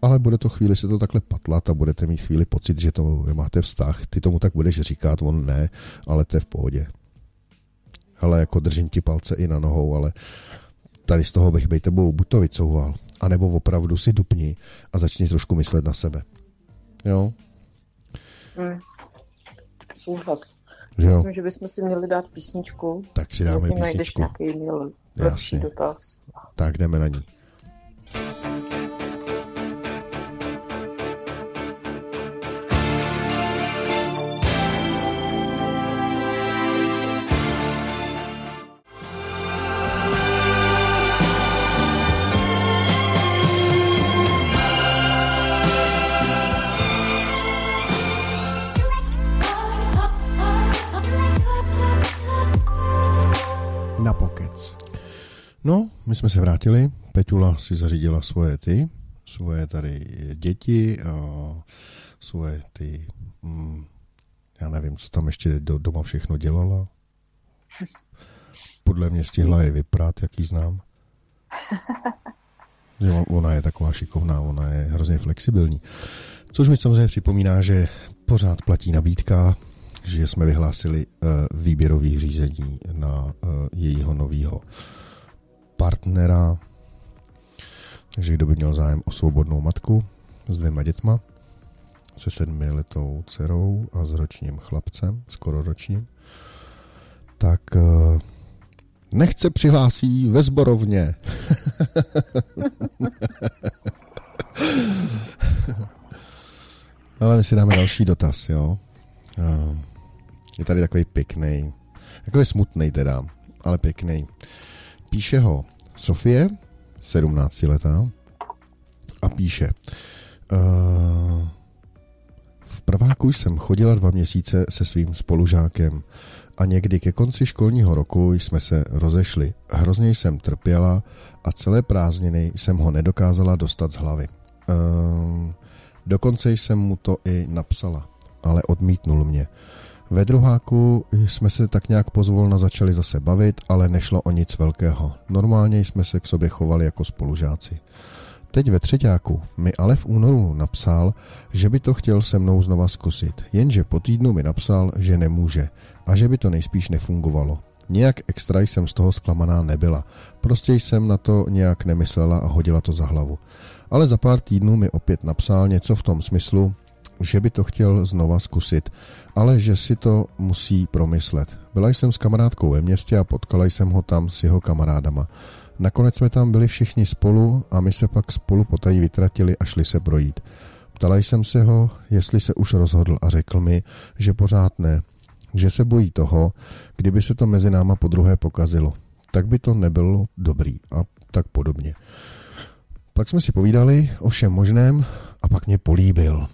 Speaker 1: ale bude to chvíli se to takhle patlat a budete mít chvíli pocit, že to máte vztah. Ty tomu tak budeš říkat, on ne, ale to je v pohodě. Ale jako držím ti palce i na nohou, ale tady z toho bych bej tebou buď to vycouval, anebo opravdu si dupni a začni trošku myslet na sebe. Jo?
Speaker 2: Hmm. Souhlas.
Speaker 1: Že jo?
Speaker 2: Myslím, že bychom si měli dát písničku.
Speaker 1: Tak si dáme
Speaker 2: Zatím najdeš
Speaker 1: písničku.
Speaker 2: nějaký
Speaker 1: Jasně.
Speaker 2: dotaz.
Speaker 1: Tak jdeme na ní. My jsme se vrátili. Peťula si zařídila svoje ty, svoje tady děti a svoje ty, mm, já nevím, co tam ještě do, doma všechno dělala. Podle mě stihla je vyprát, jak ji znám. Že on- ona je taková šikovná, ona je hrozně flexibilní. Což mi samozřejmě připomíná, že pořád platí nabídka, že jsme vyhlásili uh, výběrový řízení na uh, jejího novýho partnera. Takže kdo by měl zájem o svobodnou matku s dvěma dětma, se sedmi letou dcerou a s ročním chlapcem, skoro ročním, tak uh, nechce přihlásí ve zborovně. Ale my si dáme další dotaz, jo. Uh, je tady takový pěkný, takový smutný teda, ale pěkný. Píše ho Sofie, 17 letá, a píše uh, v prváku jsem chodila dva měsíce se svým spolužákem a někdy ke konci školního roku jsme se rozešli. Hrozně jsem trpěla a celé prázdniny jsem ho nedokázala dostat z hlavy. Uh, dokonce jsem mu to i napsala, ale odmítnul mě. Ve druháku jsme se tak nějak pozvolna začali zase bavit, ale nešlo o nic velkého. Normálně jsme se k sobě chovali jako spolužáci. Teď ve třetíku mi ale v únoru napsal, že by to chtěl se mnou znova zkusit, jenže po týdnu mi napsal, že nemůže a že by to nejspíš nefungovalo. Nějak extra jsem z toho zklamaná nebyla, prostě jsem na to nějak nemyslela a hodila to za hlavu. Ale za pár týdnů mi opět napsal něco v tom smyslu, že by to chtěl znova zkusit, ale že si to musí promyslet. Byla jsem s kamarádkou ve městě a potkala jsem ho tam s jeho kamarádama. Nakonec jsme tam byli všichni spolu a my se pak spolu potají vytratili a šli se projít. Ptala jsem se ho, jestli se už rozhodl a řekl mi, že pořád ne, že se bojí toho, kdyby se to mezi náma po druhé pokazilo. Tak by to nebylo dobrý a tak podobně. Pak jsme si povídali o všem možném a pak mě políbil.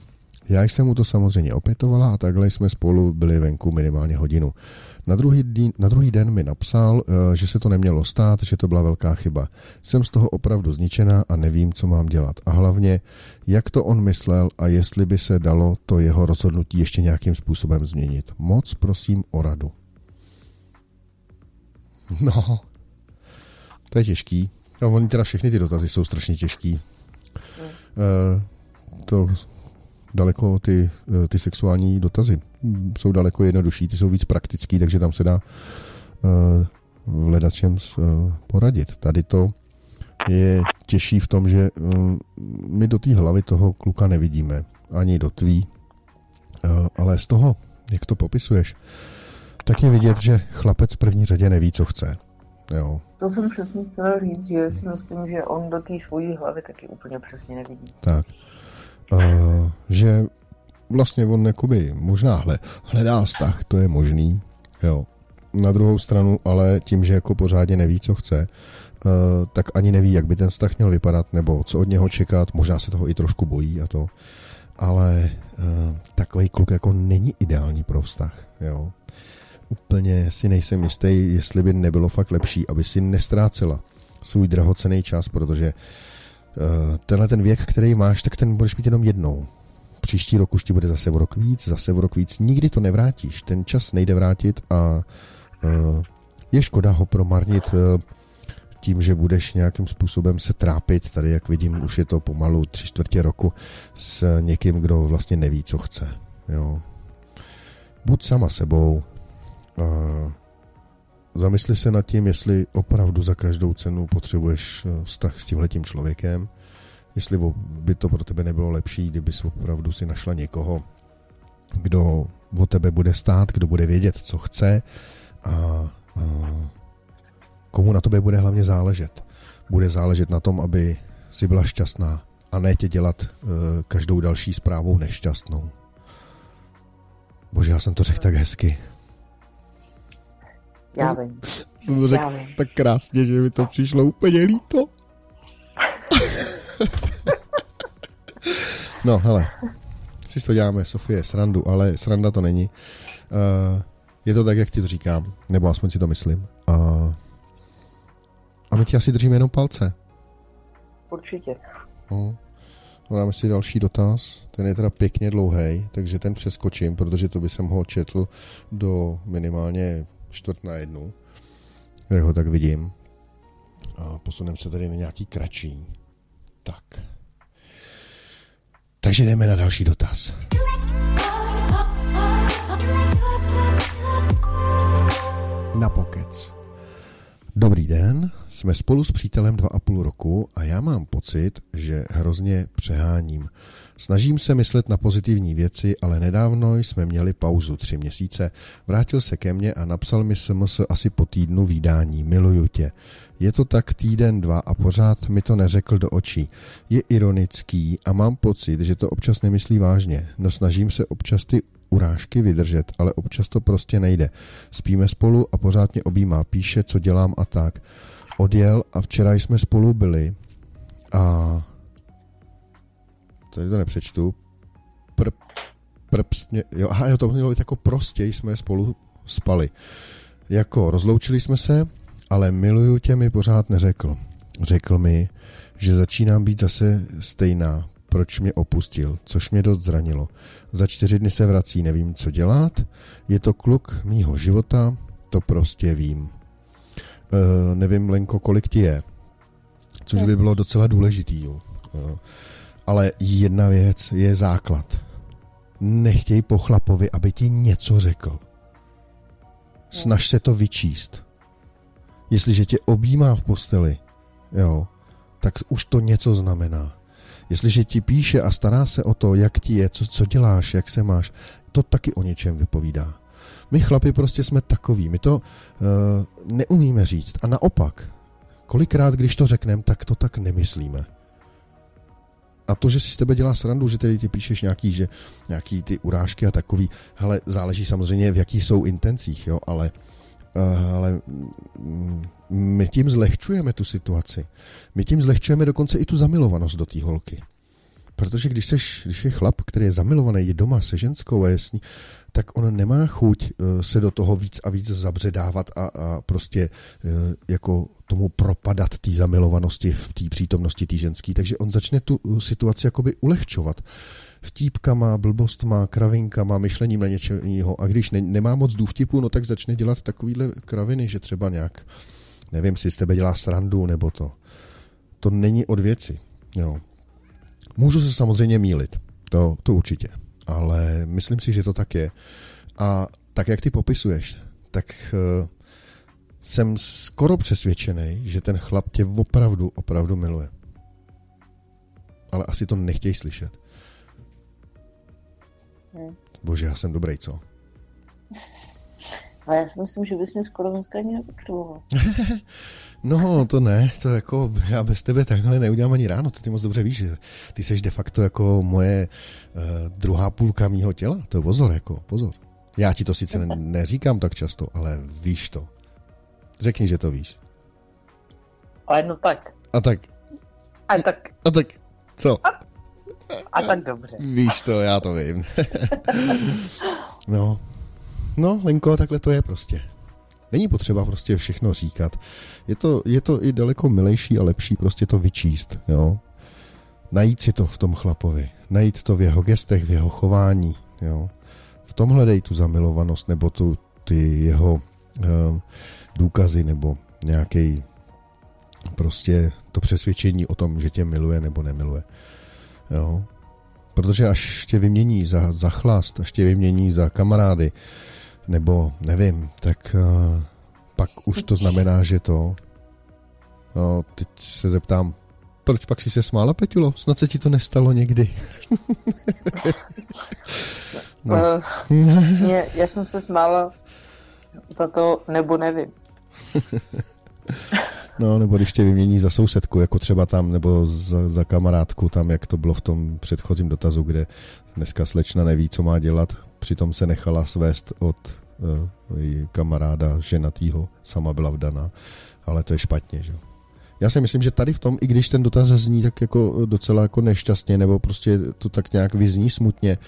Speaker 1: Já jsem mu to samozřejmě opětovala a takhle jsme spolu byli venku minimálně hodinu. Na druhý, dí, na druhý den mi napsal, eh, že se to nemělo stát, že to byla velká chyba. Jsem z toho opravdu zničená a nevím, co mám dělat. A hlavně, jak to on myslel a jestli by se dalo to jeho rozhodnutí ještě nějakým způsobem změnit. Moc prosím o radu. No, to je těžký. No, oni teda všechny ty dotazy jsou strašně těžký. Uh, to daleko ty, eh, ty sexuální dotazy jsou daleko jednodušší, ty jsou víc praktický, takže tam se dá uh, v ledačem uh, poradit. Tady to je těžší v tom, že my do té hlavy toho kluka nevidíme, ani do tvý, ale z toho, jak to popisuješ, tak je vidět, že chlapec v první řadě neví, co chce. Jo.
Speaker 2: To jsem přesně chtěla říct, že si myslím, že on do té svojí hlavy taky úplně přesně nevidí.
Speaker 1: Tak. Uh, že vlastně on jakoby možná hle, hledá vztah, to je možný, jo. Na druhou stranu, ale tím, že jako pořádně neví, co chce, uh, tak ani neví, jak by ten vztah měl vypadat, nebo co od něho čekat, možná se toho i trošku bojí a to. Ale uh, takový kluk jako není ideální pro vztah, jo. Úplně si nejsem jistý, jestli by nebylo fakt lepší, aby si nestrácela svůj drahocený čas, protože uh, tenhle ten věk, který máš, tak ten budeš mít jenom jednou. Příští rok už ti bude zase o rok víc, zase o rok víc. Nikdy to nevrátíš. Ten čas nejde vrátit a uh, je škoda ho promarnit uh, tím, že budeš nějakým způsobem se trápit, tady jak vidím, už je to pomalu tři čtvrtě roku, s někým, kdo vlastně neví, co chce. Jo. Buď sama sebou, zamysli se nad tím, jestli opravdu za každou cenu potřebuješ eh, vztah s tímhletím člověkem, jestli by to pro tebe nebylo lepší, kdyby si opravdu si našla někoho, kdo o tebe bude stát, kdo bude vědět, co chce a, a komu na tobě bude hlavně záležet. Bude záležet na tom, aby si byla šťastná a ne tě dělat uh, každou další zprávou nešťastnou. Bože, já jsem to řekl tak hezky.
Speaker 2: Já vím.
Speaker 1: Jsem to řekl tak krásně, že mi to přišlo úplně líto. no, hele, si to děláme, Sofie, srandu, ale sranda to není. Uh, je to tak, jak ti to říkám, nebo aspoň si to myslím. Uh, a my ti asi držíme jenom palce.
Speaker 2: Určitě.
Speaker 1: No. Dáme si další dotaz, ten je teda pěkně dlouhý, takže ten přeskočím, protože to by jsem ho četl do minimálně čtvrt na jednu, jak ho tak vidím. A posuneme se tady na nějaký kratší. Tak. Takže jdeme na další dotaz. Na pokec. Dobrý den, jsme spolu s přítelem dva a půl roku a já mám pocit, že hrozně přeháním. Snažím se myslet na pozitivní věci, ale nedávno jsme měli pauzu tři měsíce. Vrátil se ke mně a napsal mi SMS asi po týdnu výdání. Miluju tě. Je to tak týden, dva a pořád mi to neřekl do očí. Je ironický a mám pocit, že to občas nemyslí vážně. No snažím se občas ty urážky vydržet, ale občas to prostě nejde. Spíme spolu a pořád mě objímá, píše, co dělám a tak. Odjel a včera jsme spolu byli a tady to nepřečtu. Pr, prpsně, jo, aha, jo, to mělo být jako prostě jsme spolu spali. Jako rozloučili jsme se, ale miluju tě mi pořád neřekl. Řekl mi, že začínám být zase stejná, proč mě opustil, což mě dost zranilo. Za čtyři dny se vrací, nevím, co dělat. Je to kluk mýho života, to prostě vím. E, nevím, Lenko, kolik ti je, což by bylo docela důležitý. Jo. Ale jedna věc je základ. Nechtěj po chlapovi, aby ti něco řekl. Snaž se to vyčíst. Jestliže tě objímá v posteli, jo, tak už to něco znamená. Jestliže ti píše a stará se o to, jak ti je, co, co děláš, jak se máš, to taky o něčem vypovídá. My chlapi prostě jsme takový, my to uh, neumíme říct. A naopak, kolikrát, když to řekneme, tak to tak nemyslíme. A to, že si z tebe dělá srandu, že tedy ty píšeš nějaký, že, nějaký ty urážky a takový, hele, záleží samozřejmě v jaký jsou intencích, jo, ale, uh, ale mm, my tím zlehčujeme tu situaci. My tím zlehčujeme dokonce i tu zamilovanost do té holky. Protože když, seš, když je chlap, který je zamilovaný, je doma se ženskou a je s ní, tak on nemá chuť eh, se do toho víc a víc zabředávat a, a prostě eh, jako tomu propadat té zamilovanosti v té přítomnosti té ženské. Takže on začne tu situaci jakoby ulehčovat vtípkama, blbostma, kravinkama, myšlením na něčeho. A když ne, nemá moc důvtipu, no tak začne dělat takovýhle kraviny, že třeba nějak nevím, si z tebe dělá srandu nebo to. To není od věci. Jo. Můžu se samozřejmě mílit, to, to určitě, ale myslím si, že to tak je. A tak, jak ty popisuješ, tak uh, jsem skoro přesvědčený, že ten chlap tě opravdu, opravdu miluje. Ale asi to nechtějí slyšet. Hmm. Bože, já jsem dobrý, co?
Speaker 2: Ale já si myslím, že bys mě skoro dneska ani nepotřeboval.
Speaker 1: no, to ne, to jako, já bez tebe takhle neudělám ani ráno, to ty moc dobře víš, že ty seš de facto jako moje uh, druhá půlka mýho těla, to je pozor, jako, pozor. Já ti to sice ne, neříkám tak často, ale víš to. Řekni, že to víš.
Speaker 2: Ale no tak.
Speaker 1: A tak.
Speaker 2: A tak.
Speaker 1: A tak. Co?
Speaker 2: A, a tak dobře.
Speaker 1: Víš to, já to vím. no, No, Lenko, takhle to je prostě. Není potřeba prostě všechno říkat. Je to, je to i daleko milejší a lepší prostě to vyčíst, jo. Najít si to v tom chlapovi. Najít to v jeho gestech, v jeho chování, jo. V tom hledej tu zamilovanost nebo tu, ty jeho uh, důkazy nebo nějaký prostě to přesvědčení o tom, že tě miluje nebo nemiluje. Jo. Protože až tě vymění za, za chlast, až tě vymění za kamarády, nebo nevím, tak uh, pak už to znamená, že to... No, teď se zeptám, proč pak si se smála, Peťulo? Snad se ti to nestalo někdy.
Speaker 2: no. Mě, já jsem se smála za to, nebo nevím.
Speaker 1: No, nebo když tě vymění za sousedku, jako třeba tam, nebo za, za kamarádku, tam, jak to bylo v tom předchozím dotazu, kde dneska slečna neví, co má dělat, přitom se nechala svést od uh, kamaráda ženatýho, sama byla vdaná, ale to je špatně, že já si myslím, že tady v tom, i když ten dotaz zní tak jako docela jako nešťastně, nebo prostě to tak nějak vyzní smutně,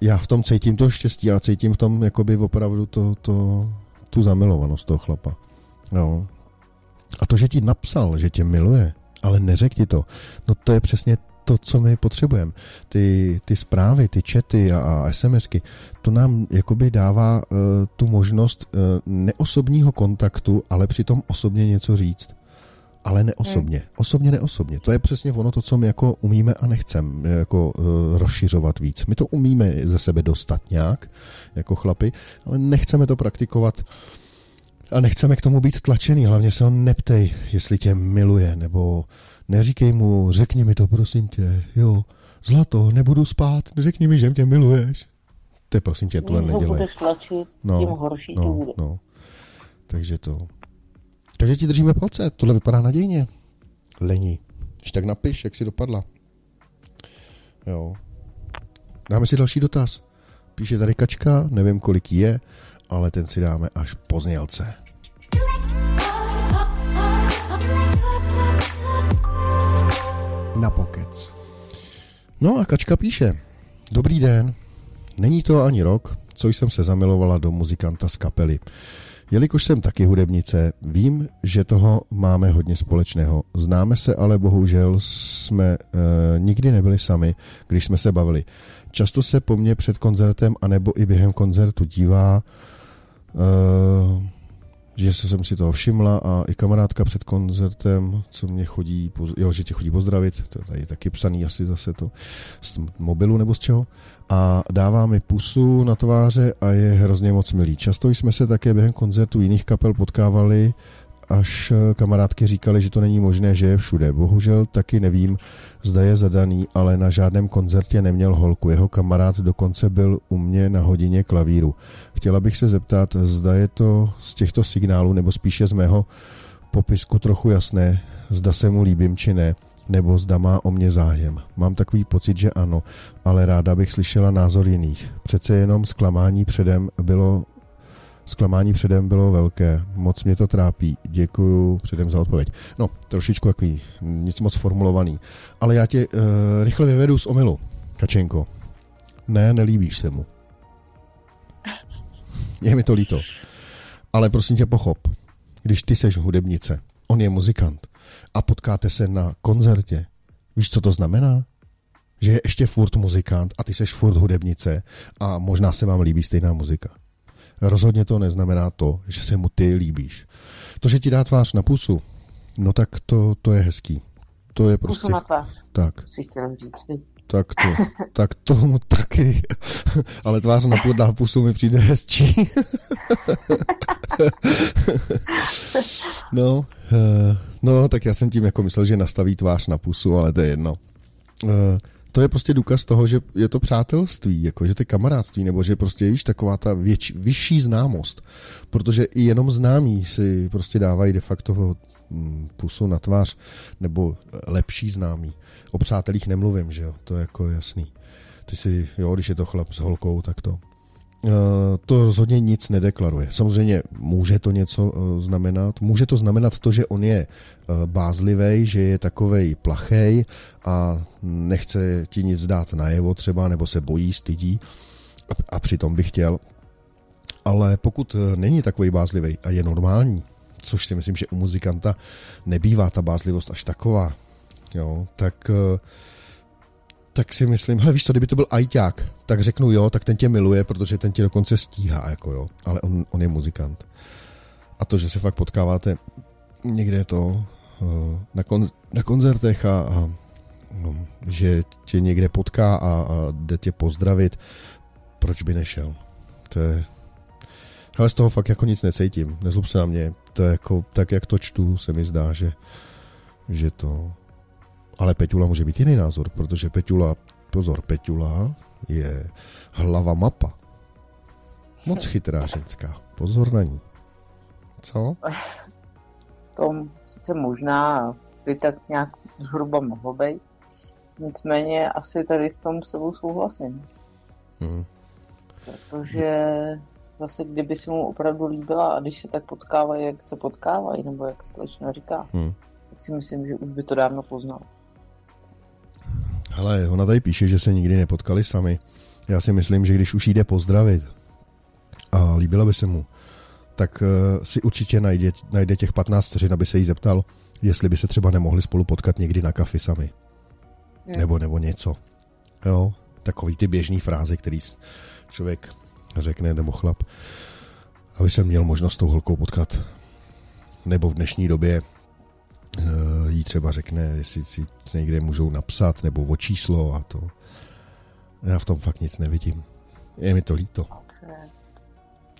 Speaker 1: já v tom cítím to štěstí a cítím v tom jakoby opravdu to, to, tu zamilovanost toho chlapa. No. A to, že ti napsal, že tě miluje, ale neřek ti to, no to je přesně to, co my potřebujeme. Ty, ty zprávy, ty čety a, a SMSky, to nám jakoby dává uh, tu možnost uh, neosobního kontaktu, ale přitom osobně něco říct. Ale neosobně. Hmm. Osobně neosobně. To je přesně ono to, co my jako umíme a nechceme jako uh, rozšiřovat víc. My to umíme ze sebe dostat nějak, jako chlapi, ale nechceme to praktikovat uh, a nechceme k tomu být tlačený, hlavně se ho neptej, jestli tě miluje, nebo neříkej mu, řekni mi to, prosím tě, jo, zlato, nebudu spát, řekni mi, že mě miluješ. To je prosím tě, tohle nedělej.
Speaker 2: budeš tlačit, no, tím horší
Speaker 1: no,
Speaker 2: to bude.
Speaker 1: No. Takže to. Takže ti držíme palce, tohle vypadá nadějně. Lení. Když tak napiš, jak si dopadla. Jo. Dáme si další dotaz. Píše tady Kačka, nevím kolik je, ale ten si dáme až po znělce. Na pokec. No a Kačka píše. Dobrý den. Není to ani rok, co jsem se zamilovala do muzikanta z kapely. Jelikož jsem taky hudebnice, vím, že toho máme hodně společného. Známe se, ale bohužel jsme e, nikdy nebyli sami, když jsme se bavili. Často se po mně před koncertem anebo i během koncertu dívá, e, že jsem si toho všimla a i kamarádka před koncertem, co mě chodí, jo, že tě chodí pozdravit, to je tady taky psaný asi zase to z mobilu nebo z čeho, a dává mi pusu na tváře a je hrozně moc milý. Často jsme se také během koncertu jiných kapel potkávali až kamarádky říkali, že to není možné, že je všude. Bohužel taky nevím, zda je zadaný, ale na žádném koncertě neměl holku. Jeho kamarád dokonce byl u mě na hodině klavíru. Chtěla bych se zeptat, zda je to z těchto signálů, nebo spíše z mého popisku trochu jasné, zda se mu líbím či ne, nebo zda má o mě zájem. Mám takový pocit, že ano, ale ráda bych slyšela názor jiných. Přece jenom zklamání předem bylo Zklamání předem bylo velké, moc mě to trápí. Děkuju předem za odpověď. No, trošičku takový, nic moc formulovaný. Ale já tě uh, rychle vyvedu z omilu, Kačenko. Ne, nelíbíš se mu. Je mi to líto. Ale prosím tě pochop, když ty seš hudebnice, on je muzikant a potkáte se na koncertě, víš, co to znamená? Že je ještě furt muzikant a ty seš furt hudebnice a možná se vám líbí stejná muzika. Rozhodně to neznamená to, že se mu ty líbíš. To, že ti dá tvář na pusu, no tak to, to je hezký. To je prostě... Pusu
Speaker 2: na tvář.
Speaker 1: Tak.
Speaker 2: Si chtěl říct.
Speaker 1: Tak to, tak tomu taky. Ale tvář na, na pusu mi přijde hezčí. no, uh, no, tak já jsem tím jako myslel, že nastaví tvář na pusu, ale to je jedno. To je prostě důkaz toho, že je to přátelství, jako, že to je kamarádství, nebo že prostě víš taková ta věč, vyšší známost. Protože i jenom známí si prostě dávají de facto hm, pusu na tvář, nebo lepší známí. O přátelích nemluvím, že jo, to je jako jasný. Ty si, jo, když je to chlap s holkou, tak to to rozhodně nic nedeklaruje. Samozřejmě může to něco eh, znamenat. Může to znamenat to, že on je eh, bázlivý, že je takovej plachej a nechce ti nic dát najevo třeba, nebo se bojí, stydí a přitom by chtěl. Ale pokud není takový bázlivý a je normální, což si myslím, že u muzikanta nebývá ta bázlivost až taková, jo, tak tak si myslím, hele víš co, kdyby to byl ajťák, tak řeknu jo, tak ten tě miluje, protože ten tě dokonce stíhá, jako jo, ale on, on je muzikant. A to, že se fakt potkáváte někde to na, kon, na koncertech a, a no, že tě někde potká a, a jde tě pozdravit, proč by nešel? To je... Ale z toho fakt jako nic necítím, nezlob se na mě. To je jako, tak jak to čtu, se mi zdá, že, že to... Ale Peťula může být jiný názor, protože Peťula, pozor, Peťula je hlava mapa. Moc chytrá ženská. Pozor na ní. Co?
Speaker 2: To sice možná by tak nějak zhruba mohlo být. Nicméně asi tady v tom s sebou souhlasím. Hmm. Protože zase kdyby se mu opravdu líbila a když se tak potkávají, jak se potkávají, nebo jak slečna říká, hmm. tak si myslím, že už by to dávno poznal.
Speaker 1: Hele, ona tady píše, že se nikdy nepotkali sami. Já si myslím, že když už jde pozdravit a líbilo by se mu, tak uh, si určitě najde, najde těch 15 vteřin, aby se jí zeptal, jestli by se třeba nemohli spolu potkat někdy na kafi sami. Hmm. Nebo, nebo něco. Jo, takový ty běžný fráze, který člověk řekne, nebo chlap, aby se měl možnost s tou holkou potkat. Nebo v dnešní době jí třeba řekne, jestli si někde můžou napsat, nebo o číslo a to. Já v tom fakt nic nevidím. Je mi to líto.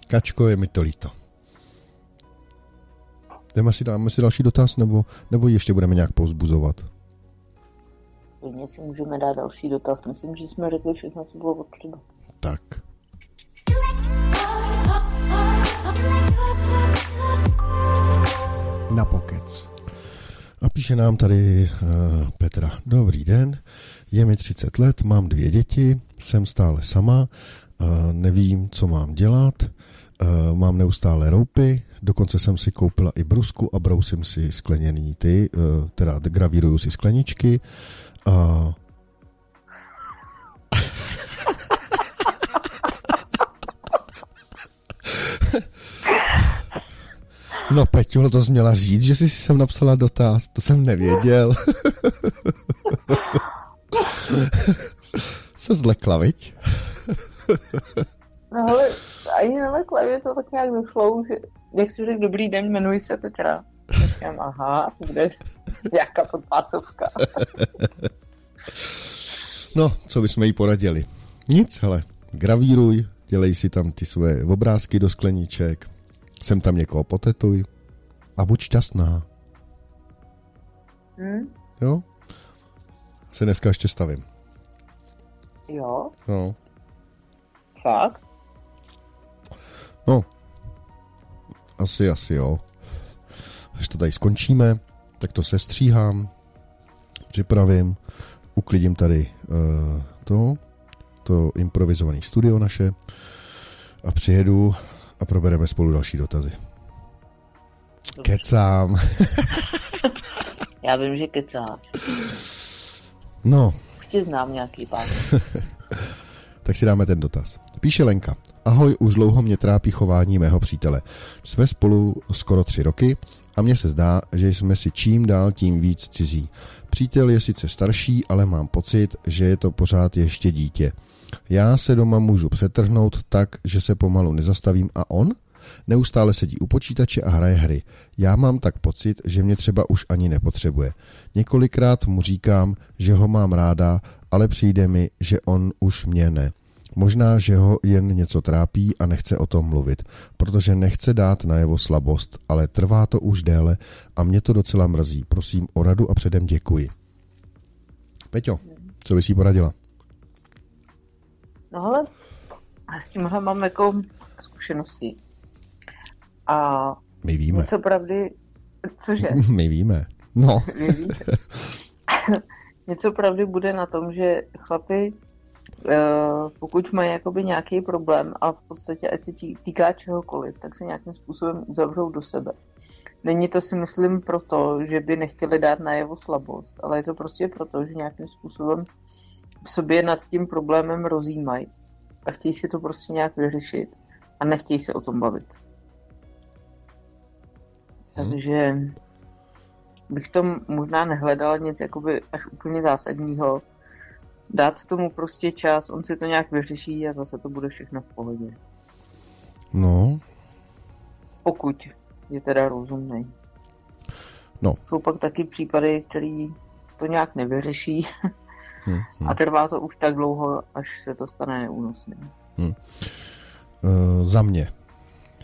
Speaker 1: Kačko, je mi to líto. Jdeme si, dáme si další dotaz, nebo, nebo ještě budeme nějak pozbuzovat?
Speaker 2: Klidně si můžeme dát další dotaz. Myslím, že jsme řekli všechno, co bylo potřeba.
Speaker 1: Tak. Na pokec. A píše nám tady uh, Petra. Dobrý den, je mi 30 let, mám dvě děti, jsem stále sama, uh, nevím, co mám dělat, uh, mám neustále roupy, dokonce jsem si koupila i brusku a brousím si skleněný ty, uh, teda gravíruju si skleničky a No Peťulo, to jsi měla říct, že jsi si sem napsala dotaz, to jsem nevěděl. Se zlekla, viď?
Speaker 2: no ale ani nelekla, mě to tak nějak došlo, že jak si řekl dobrý den, jmenuji se Petra. Říkám, aha, bude nějaká podpásovka.
Speaker 1: no, co bychom jí poradili? Nic, hele, gravíruj, dělej si tam ty svoje obrázky do skleníček, sem tam někoho potetuj a buď šťastná.
Speaker 2: Hmm?
Speaker 1: Jo? Se dneska ještě stavím.
Speaker 2: Jo?
Speaker 1: No.
Speaker 2: Fakt?
Speaker 1: No. Asi, asi jo. Až to tady skončíme, tak to sestříhám, připravím, uklidím tady uh, to, to improvizované studio naše a přijedu a probereme spolu další dotazy. Kecám.
Speaker 2: Já vím, že kecáš.
Speaker 1: No.
Speaker 2: Už tě znám nějaký pár.
Speaker 1: tak si dáme ten dotaz. Píše Lenka. Ahoj, už dlouho mě trápí chování mého přítele. Jsme spolu skoro tři roky a mně se zdá, že jsme si čím dál tím víc cizí. Přítel je sice starší, ale mám pocit, že je to pořád ještě dítě. Já se doma můžu přetrhnout tak, že se pomalu nezastavím a on? Neustále sedí u počítače a hraje hry. Já mám tak pocit, že mě třeba už ani nepotřebuje. Několikrát mu říkám, že ho mám ráda, ale přijde mi, že on už mě ne. Možná, že ho jen něco trápí a nechce o tom mluvit, protože nechce dát na jeho slabost, ale trvá to už déle a mě to docela mrzí. Prosím o radu a předem děkuji. Peťo, co bys jí poradila?
Speaker 2: No ale s tímhle mám jako zkušenosti. A
Speaker 1: my víme.
Speaker 2: Něco pravdy, cože?
Speaker 1: My víme. No.
Speaker 2: Vy víte. něco pravdy bude na tom, že chlapi, eh, pokud mají jakoby nějaký problém a v podstatě ať se týká čehokoliv, tak se nějakým způsobem uzavřou do sebe. Není to si myslím proto, že by nechtěli dát na jeho slabost, ale je to prostě proto, že nějakým způsobem sobě nad tím problémem rozjímají a chtějí si to prostě nějak vyřešit a nechtějí se o tom bavit. Hmm. Takže bych tom možná nehledal nic jakoby až úplně zásadního. Dát tomu prostě čas, on si to nějak vyřeší a zase to bude všechno v pohodě.
Speaker 1: No.
Speaker 2: Pokud je teda rozumný.
Speaker 1: No.
Speaker 2: Jsou pak taky případy, který to nějak nevyřeší hmm, hmm. a trvá to už tak dlouho, až se to stane neúnosným. Hmm. Uh,
Speaker 1: za mě.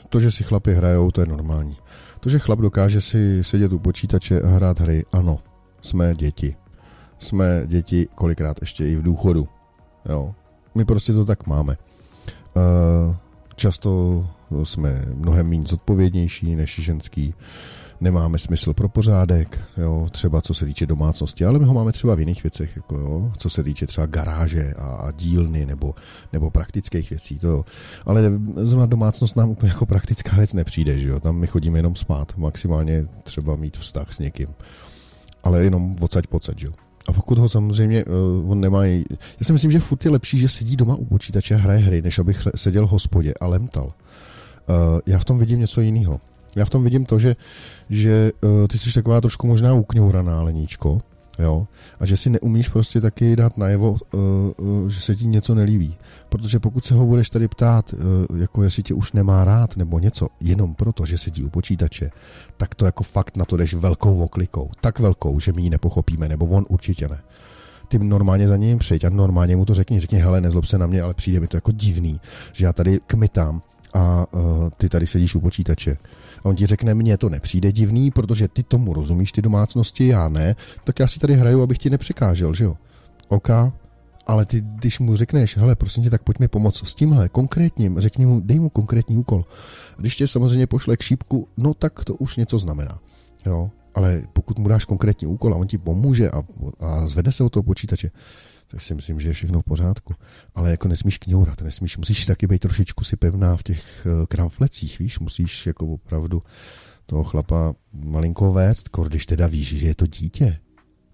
Speaker 1: To, že si chlapi hrajou, to je normální. To, že chlap dokáže si sedět u počítače a hrát hry, ano, jsme děti. Jsme děti kolikrát ještě i v důchodu. Jo. My prostě to tak máme. Uh, často jsme mnohem méně zodpovědnější než ženský nemáme smysl pro pořádek, jo, třeba co se týče domácnosti, ale my ho máme třeba v jiných věcech, jako jo, co se týče třeba garáže a, a dílny nebo, nebo praktických věcí, to jo. Ale zrovna domácnost nám úplně jako praktická věc nepřijde, že jo, tam my chodíme jenom spát, maximálně třeba mít vztah s někým, ale jenom odsaď pocať, jo. A pokud ho samozřejmě uh, on nemá, já si myslím, že furt je lepší, že sedí doma u počítače a hraje hry, než abych seděl v hospodě a lemtal. Uh, já v tom vidím něco jiného. Já v tom vidím to, že, že uh, ty jsi taková trošku možná ukňouraná leníčko, jo, a že si neumíš prostě taky dát najevo, uh, uh, že se ti něco nelíbí. Protože pokud se ho budeš tady ptát, uh, jako jestli tě už nemá rád nebo něco, jenom proto, že sedí u počítače, tak to jako fakt na to jdeš velkou oklikou. Tak velkou, že my ji nepochopíme, nebo on určitě ne ty normálně za ním přijď a normálně mu to řekni, řekni, hele, nezlob se na mě, ale přijde mi to jako divný, že já tady kmitám a uh, ty tady sedíš u počítače. A on ti řekne, mně to nepřijde divný, protože ty tomu rozumíš, ty domácnosti, já ne, tak já si tady hraju, abych ti nepřekážel, že jo? OK, ale ty, když mu řekneš, hele, prosím tě, tak pojď mi pomoct s tímhle konkrétním, řekni mu, dej mu konkrétní úkol. Když tě samozřejmě pošle k šípku, no tak to už něco znamená. Jo? Ale pokud mu dáš konkrétní úkol a on ti pomůže a, a zvede se o toho počítače, tak si myslím, že je všechno v pořádku. Ale jako nesmíš kňourat, nesmíš, musíš taky být trošičku si pevná v těch eh, kramflecích, víš, musíš jako opravdu toho chlapa malinko vést, když teda víš, že je to dítě,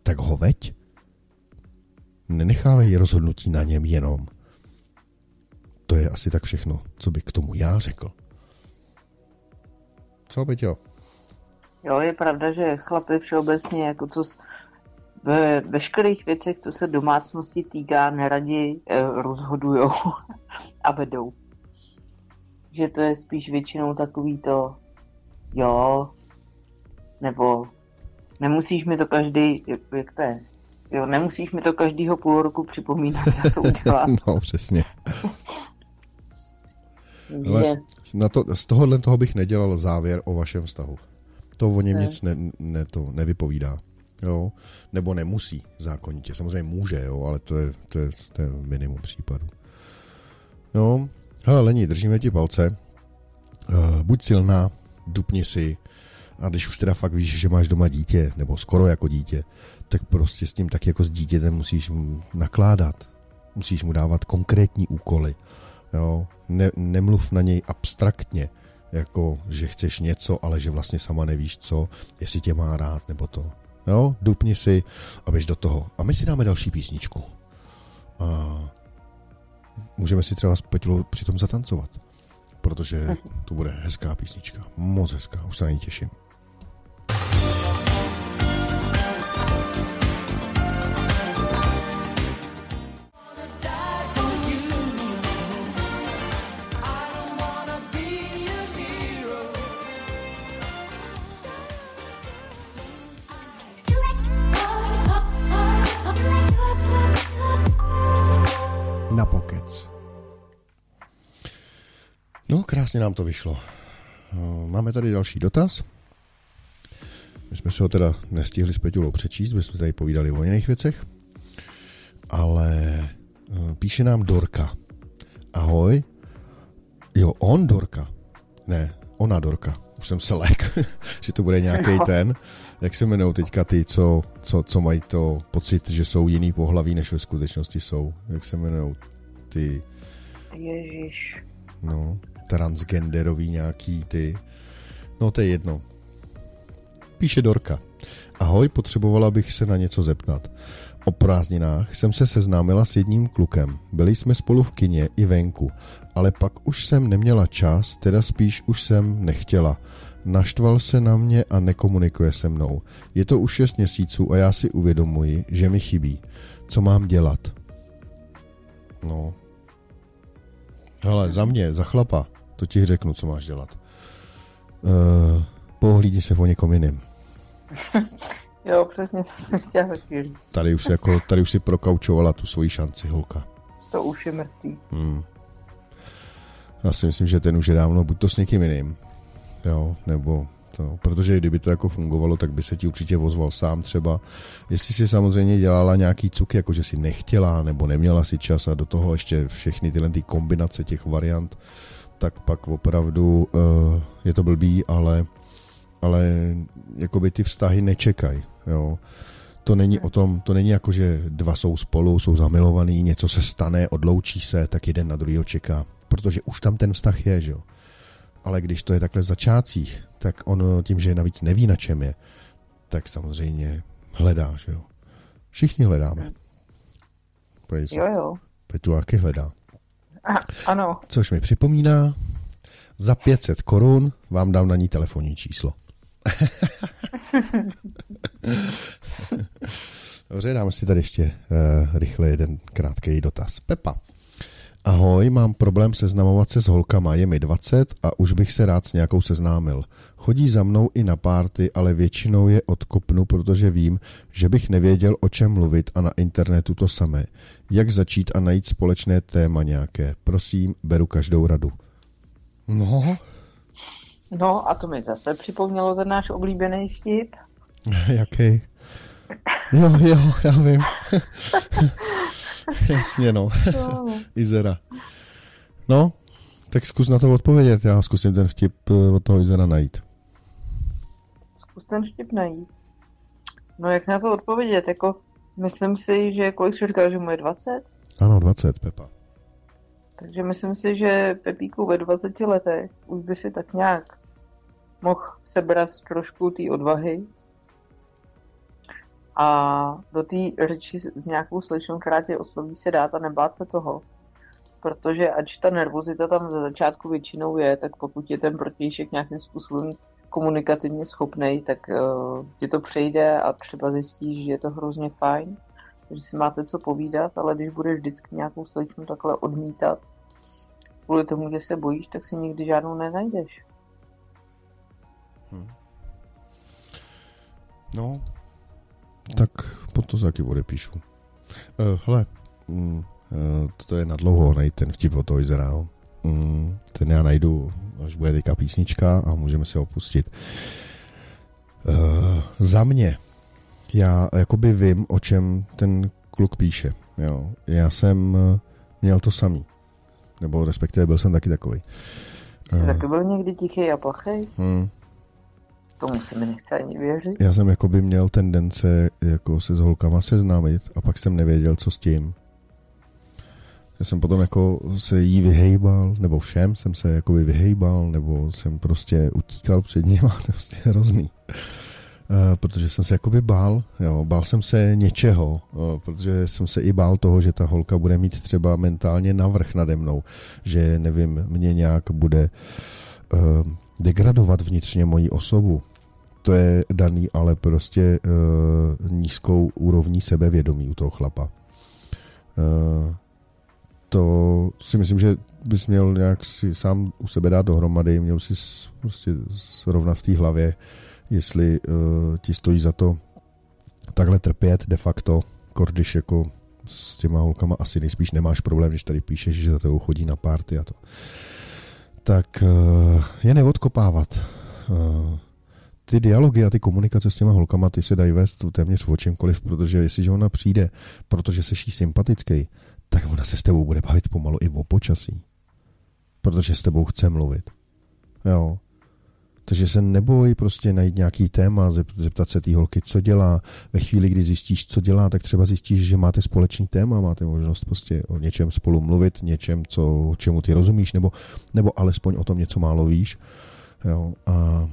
Speaker 1: tak ho veď. Nenechávej rozhodnutí na něm jenom. To je asi tak všechno, co bych k tomu já řekl. Co, Peťo?
Speaker 2: Jo, je pravda, že chlapy všeobecně, jako co ve veškerých věcech, co se domácnosti týká, neradi eh, rozhodují a vedou. Že to je spíš většinou takový to, jo, nebo nemusíš mi to každý, jak, jak to je, jo, nemusíš mi to každýho půl roku připomínat, já to udělám.
Speaker 1: no, přesně. Ale na to, z tohohle toho bych nedělal závěr o vašem vztahu. To o něm ne. nic ne, ne, to nevypovídá jo, nebo nemusí zákonitě. Samozřejmě může, jo, ale to je, to je, to je minimum případů. Jo, hele, Lení, držíme ti palce. Uh, buď silná, dupni si a když už teda fakt víš, že máš doma dítě, nebo skoro jako dítě, tak prostě s tím tak jako s dítětem musíš nakládat. Musíš mu dávat konkrétní úkoly. Jo? Ne, nemluv na něj abstraktně, jako že chceš něco, ale že vlastně sama nevíš co, jestli tě má rád nebo to. Jo, dupni si a běž do toho. A my si dáme další písničku. A můžeme si třeba s Peťou přitom zatancovat. Protože to bude hezká písnička. Moc hezká, už se na ní těším. Krásně nám to vyšlo. Eh, máme tady další dotaz. My jsme si ho teda nestihli s Peťulou přečíst, my jsme tady povídali o jiných věcech, ale eh, píše nám Dorka. Ahoj. Jo, on Dorka. Ne, ona Dorka. Už jsem se lek, že to bude nějaký ten. Jak se jmenují teďka ty, co, co, co mají to pocit, že jsou jiný pohlaví, než ve skutečnosti jsou? Jak se jmenují ty...
Speaker 2: Ježíš.
Speaker 1: No, transgenderový nějaký ty. No to je jedno. Píše Dorka. Ahoj, potřebovala bych se na něco zeptat. O prázdninách jsem se seznámila s jedním klukem. Byli jsme spolu v kině i venku, ale pak už jsem neměla čas, teda spíš už jsem nechtěla. Naštval se na mě a nekomunikuje se mnou. Je to už 6 měsíců a já si uvědomuji, že mi chybí. Co mám dělat? No. Hele, za mě, za chlapa, to ti řeknu, co máš dělat. Uh, pohlídni se o někom jiným.
Speaker 2: jo, přesně to jsem chtěla taky říct.
Speaker 1: Tady už, si jako, tady už si prokaučovala tu svoji šanci, holka.
Speaker 2: To už je mrtvý.
Speaker 1: Hmm. Já si myslím, že ten už je dávno buď to s někým jiným, jo, nebo to, protože kdyby to jako fungovalo, tak by se ti určitě ozval sám třeba. Jestli si samozřejmě dělala nějaký cuk, jako že si nechtěla nebo neměla si čas a do toho ještě všechny tyhle ty kombinace těch variant, tak pak opravdu uh, je to blbý, ale, ale jakoby ty vztahy nečekají, jo. To není o tom, to není jako, že dva jsou spolu, jsou zamilovaný, něco se stane, odloučí se, tak jeden na druhýho čeká. Protože už tam ten vztah je, že jo. Ale když to je takhle v začátcích, tak on tím, že navíc neví, na čem je, tak samozřejmě hledá, že jo. Všichni hledáme.
Speaker 2: Pojď jo, jo.
Speaker 1: Petu taky hledá.
Speaker 2: A, ano.
Speaker 1: Což mi připomíná, za 500 korun vám dám na ní telefonní číslo. Dobře, dáme si tady ještě uh, rychle jeden krátký dotaz. Pepa. Ahoj, mám problém seznamovat se s holkama, je mi 20 a už bych se rád s nějakou seznámil. Chodí za mnou i na párty, ale většinou je odkopnu, protože vím, že bych nevěděl, o čem mluvit a na internetu to samé. Jak začít a najít společné téma nějaké? Prosím, beru každou radu. No.
Speaker 2: No a to mi zase připomnělo za náš oblíbený vtip.
Speaker 1: Jaký? Jo, jo, já vím. Jasně, no. Izera. No, tak zkus na to odpovědět, já zkusím ten vtip eh, od toho Izera najít.
Speaker 2: Zkus ten vtip najít. No jak na to odpovědět, jako myslím si, že kolik jsi říkal, že mu je 20?
Speaker 1: Ano, 20, Pepa.
Speaker 2: Takže myslím si, že Pepíku ve 20 letech už by si tak nějak mohl sebrat trošku té odvahy a do té řeči s nějakou slečnou, která tě osloví se dát a nebát se toho. Protože ač ta nervozita tam za začátku většinou je, tak pokud je ten protějšek nějakým způsobem komunikativně schopný, tak uh, ti to přejde a třeba zjistíš, že je to hrozně fajn, že si máte co povídat, ale když budeš vždycky nějakou slečnu takhle odmítat, kvůli tomu, že se bojíš, tak si nikdy žádnou nenajdeš. Hmm.
Speaker 1: No, tak pod to taky odepíšu. Uh, hele, mm, uh, to je na dlouho najít ten vtip od toho Izrael. Mm, ten já najdu, až bude teďka písnička a můžeme se opustit. Uh, za mě, já jakoby vím, o čem ten kluk píše. Jo. Já jsem měl to samý. Nebo respektive byl jsem taky takový.
Speaker 2: Jsi uh, taky byl někdy tichý a plachý? Hmm, Tomu se mi nechce ani věřit.
Speaker 1: Já jsem jako by měl tendence jako se s holkama seznámit a pak jsem nevěděl, co s tím. Já jsem potom jako se jí vyhejbal, nebo všem jsem se jako vyhejbal, nebo jsem prostě utíkal před ním a je prostě hrozný. Uh, protože jsem se jakoby bál, jo, bál jsem se něčeho, uh, protože jsem se i bál toho, že ta holka bude mít třeba mentálně navrh nade mnou, že nevím, mě nějak bude uh, degradovat vnitřně moji osobu. To je daný ale prostě nízkou úrovní sebevědomí u toho chlapa. To si myslím, že bys měl nějak si sám u sebe dát dohromady, měl si prostě srovnat v té hlavě, jestli uh, ti stojí za to takhle trpět de facto, když jako s těma holkama asi nejspíš nemáš problém, když tady píšeš, že za tebou chodí na párty a to. Tak uh, je neodkopávat. Uh, ty dialogy a ty komunikace s těma holkama, ty se dají vést téměř o čemkoliv, protože jestliže ona přijde, protože se jí sympatický, tak ona se s tebou bude bavit pomalu i o počasí. Protože s tebou chce mluvit. Jo. Takže se neboj prostě najít nějaký téma, zeptat se té holky, co dělá. Ve chvíli, kdy zjistíš, co dělá, tak třeba zjistíš, že máte společný téma, máte možnost prostě o něčem spolu mluvit, něčem, co, čemu ty rozumíš, nebo, nebo alespoň o tom něco málo víš. Jo. A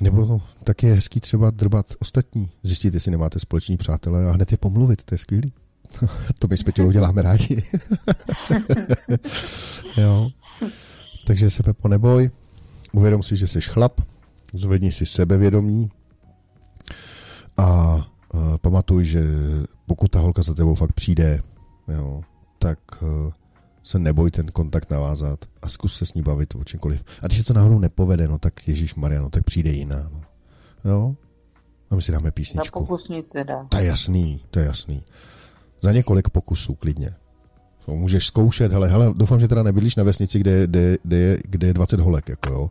Speaker 1: nebo tak je hezký třeba drbat ostatní, zjistit, jestli nemáte společní přátelé a hned je pomluvit, to je skvělý. to my s Petilou děláme rádi. jo. Takže se Pepo neboj, uvědom si, že jsi chlap, zvedni si sebevědomí a, a pamatuj, že pokud ta holka za tebou fakt přijde, jo, tak se neboj ten kontakt navázat a zkus se s ní bavit o čemkoliv. A když se to náhodou nepovede, no tak Ježíš Maria, no tak přijde jiná. No. Jo? A my si dáme
Speaker 2: Na
Speaker 1: písničku.
Speaker 2: pokus nic nedá.
Speaker 1: To je jasný, to je jasný. Za několik pokusů klidně. To můžeš zkoušet, hele, hele, doufám, že teda nebydlíš na vesnici, kde, kde, kde, je, kde je 20 holek, jako jo.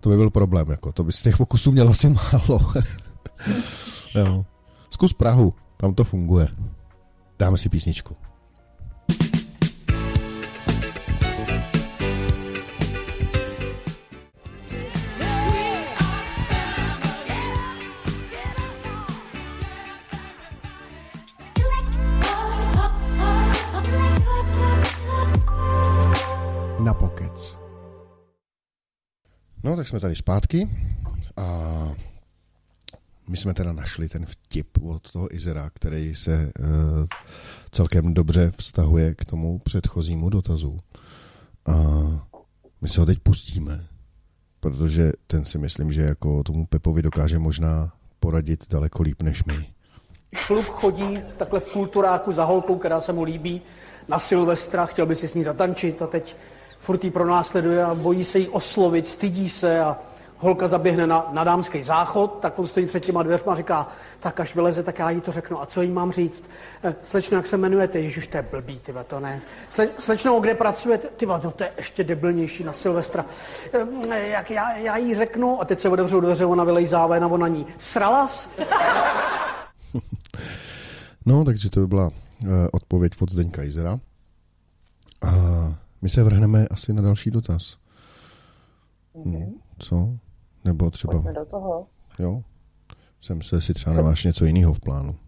Speaker 1: To by byl problém, jako, to by z těch pokusů měl asi málo. jo. Zkus Prahu, tam to funguje. Dáme si písničku. No, tak jsme tady zpátky a my jsme teda našli ten vtip od toho Izera, který se uh, celkem dobře vztahuje k tomu předchozímu dotazu. A my se ho teď pustíme, protože ten si myslím, že jako tomu Pepovi dokáže možná poradit daleko líp než my.
Speaker 3: Kluk chodí takhle v kulturáku za holkou, která se mu líbí, na Silvestra, chtěl by si s ní zatančit a teď furt jí pronásleduje a bojí se jí oslovit, stydí se a holka zaběhne na, na dámský záchod, tak on stojí před těma dveřma a říká, tak až vyleze, tak já jí to řeknu. A co jí mám říct? "Eh, Slečno, jak se jmenujete? Ježiš, to je blbý, tyva, to ne. Sle, slečno, kde pracujete? Tyva, no to je ještě debilnější na Silvestra. "Eh, Jak já, já jí řeknu, a teď se otevřou dveře, ona vylejzá ven a ona ní. Sralas?
Speaker 1: No, takže to by byla odpověď od Zdeňka Izera. A my se vrhneme asi na další dotaz. No, co? Nebo třeba,
Speaker 2: Pojďme do toho.
Speaker 1: jo? Jsem se si třeba nemáš něco jiného v plánu.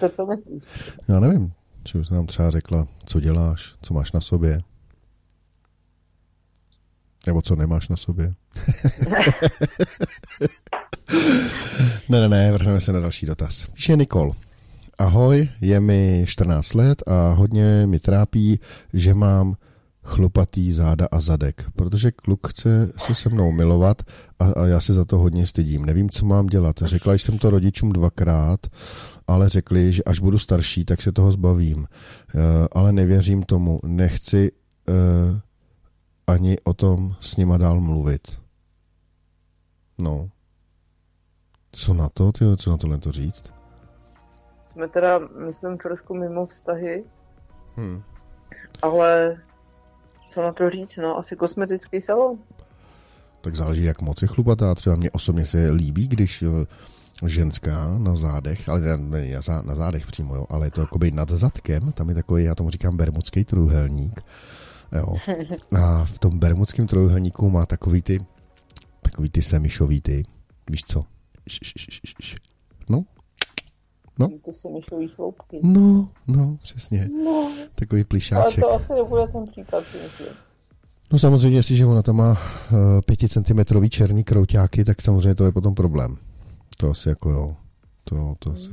Speaker 2: To, co myslíš?
Speaker 1: Já nevím, či už nám třeba řekla, co děláš, co máš na sobě. Nebo co nemáš na sobě. ne, ne, ne, vrhneme se na další dotaz. Píše Nikol. Ahoj, je mi 14 let a hodně mi trápí, že mám chlupatý záda a zadek, protože kluk chce se se mnou milovat a, a já se za to hodně stydím. Nevím, co mám dělat. Řekla jsem to rodičům dvakrát, ale řekli, že až budu starší, tak se toho zbavím. Eh, Ale nevěřím tomu. Nechci eh, ani o tom s nima dál mluvit. No. Co na to, ty, co na tohle to říct?
Speaker 2: Jsme teda, myslím, trošku mimo vztahy,
Speaker 1: Hm.
Speaker 2: ale co na to říct, no, asi kosmetický salon.
Speaker 1: Tak záleží, jak moc je chlupatá. Třeba mě osobně se líbí, když eh, ženská na zádech, ale ne na zá- na zádech přímo, jo, ale je to jakoby nad zadkem, tam je takový, já tomu říkám bermudský trůhelník. Jo. A v tom bermudském trojúhelníku má takový ty, takový ty semišový ty, víš co? No, No.
Speaker 2: Ty si myšlový chloupky.
Speaker 1: no, no, přesně.
Speaker 2: No,
Speaker 1: Takový
Speaker 2: ale
Speaker 1: plišáček.
Speaker 2: to asi nebude ten případ, si myslím.
Speaker 1: No samozřejmě, jestliže ona tam má uh, 5 cm černý krouťáky, tak samozřejmě to je potom problém. To asi jako jo. To, to asi.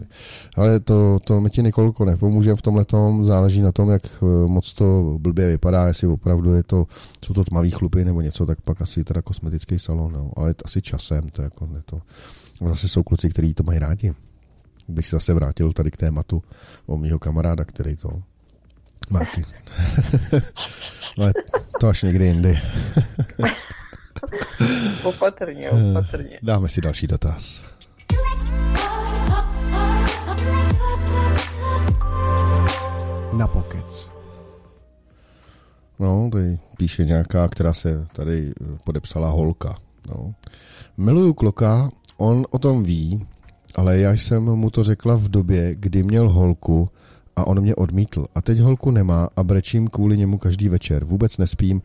Speaker 1: Ale to, to mi ti Nikolko nepomůže v tomhle tom, záleží na tom, jak eh, moc to blbě vypadá, jestli opravdu je to, jsou to tmavý chlupy nebo něco, tak pak asi teda kosmetický salon, no. ale asi časem, to jako ne to. A zase jsou kluci, kteří to mají rádi. Bych se zase vrátil tady k tématu o mýho kamaráda, který to má ty. Ale to až někdy jindy.
Speaker 2: Opatrně,
Speaker 1: Eh.
Speaker 2: opatrně.
Speaker 1: Dáme si další dotaz. Na pokec. No, tady píše nějaká, která se tady eh, podepsala holka. No. Miluju kloka, on o tom ví, ale já jsem mu to řekla v době, kdy měl holku a on mě odmítl. A teď holku nemá a brečím kvůli němu každý večer. Vůbec nespím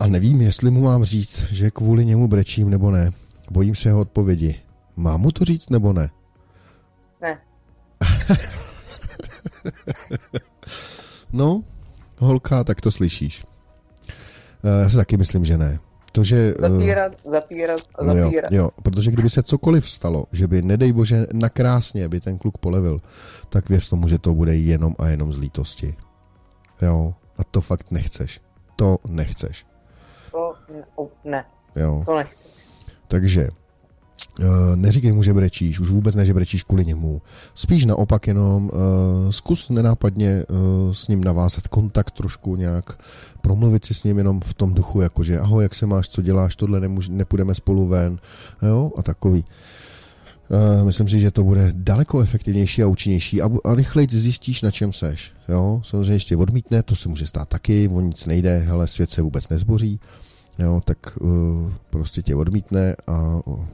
Speaker 1: a nevím, jestli mu mám říct, že kvůli němu brečím nebo ne. Bojím se jeho odpovědi. Mám mu to říct nebo ne?
Speaker 2: Ne,
Speaker 1: No, holka, tak to slyšíš. Eh, Já si taky myslím, že ne. To, že... eh,
Speaker 2: zapírat, zapírat a
Speaker 1: No jo,
Speaker 2: zapírat.
Speaker 1: jo, protože kdyby se cokoliv stalo, že by, nedej bože, nakrásně by ten kluk polevil, tak věř tomu, že to bude jenom a jenom z lítosti. Jo, a to fakt nechceš. To nechceš.
Speaker 2: To ne, ne,
Speaker 1: Jo,
Speaker 2: to nechci.
Speaker 1: takže neříkej mu, že brečíš, už vůbec ne, že brečíš kvůli němu. Spíš naopak jenom uh, zkus nenápadně uh, s ním navázat kontakt trošku nějak, promluvit si s ním jenom v tom duchu, jakože ahoj, jak se máš, co děláš, tohle nemůž, nepůjdeme spolu ven, jo, a takový. Myslím si, že to bude daleko efektivnější a účinnější a, a rychleji zjistíš, na čem seš. Jo? Samozřejmě ještě odmítne, to se může stát taky, o nic nejde, hele, svět se vůbec nezboří, jo? tak uh, prostě tě odmítne a uh,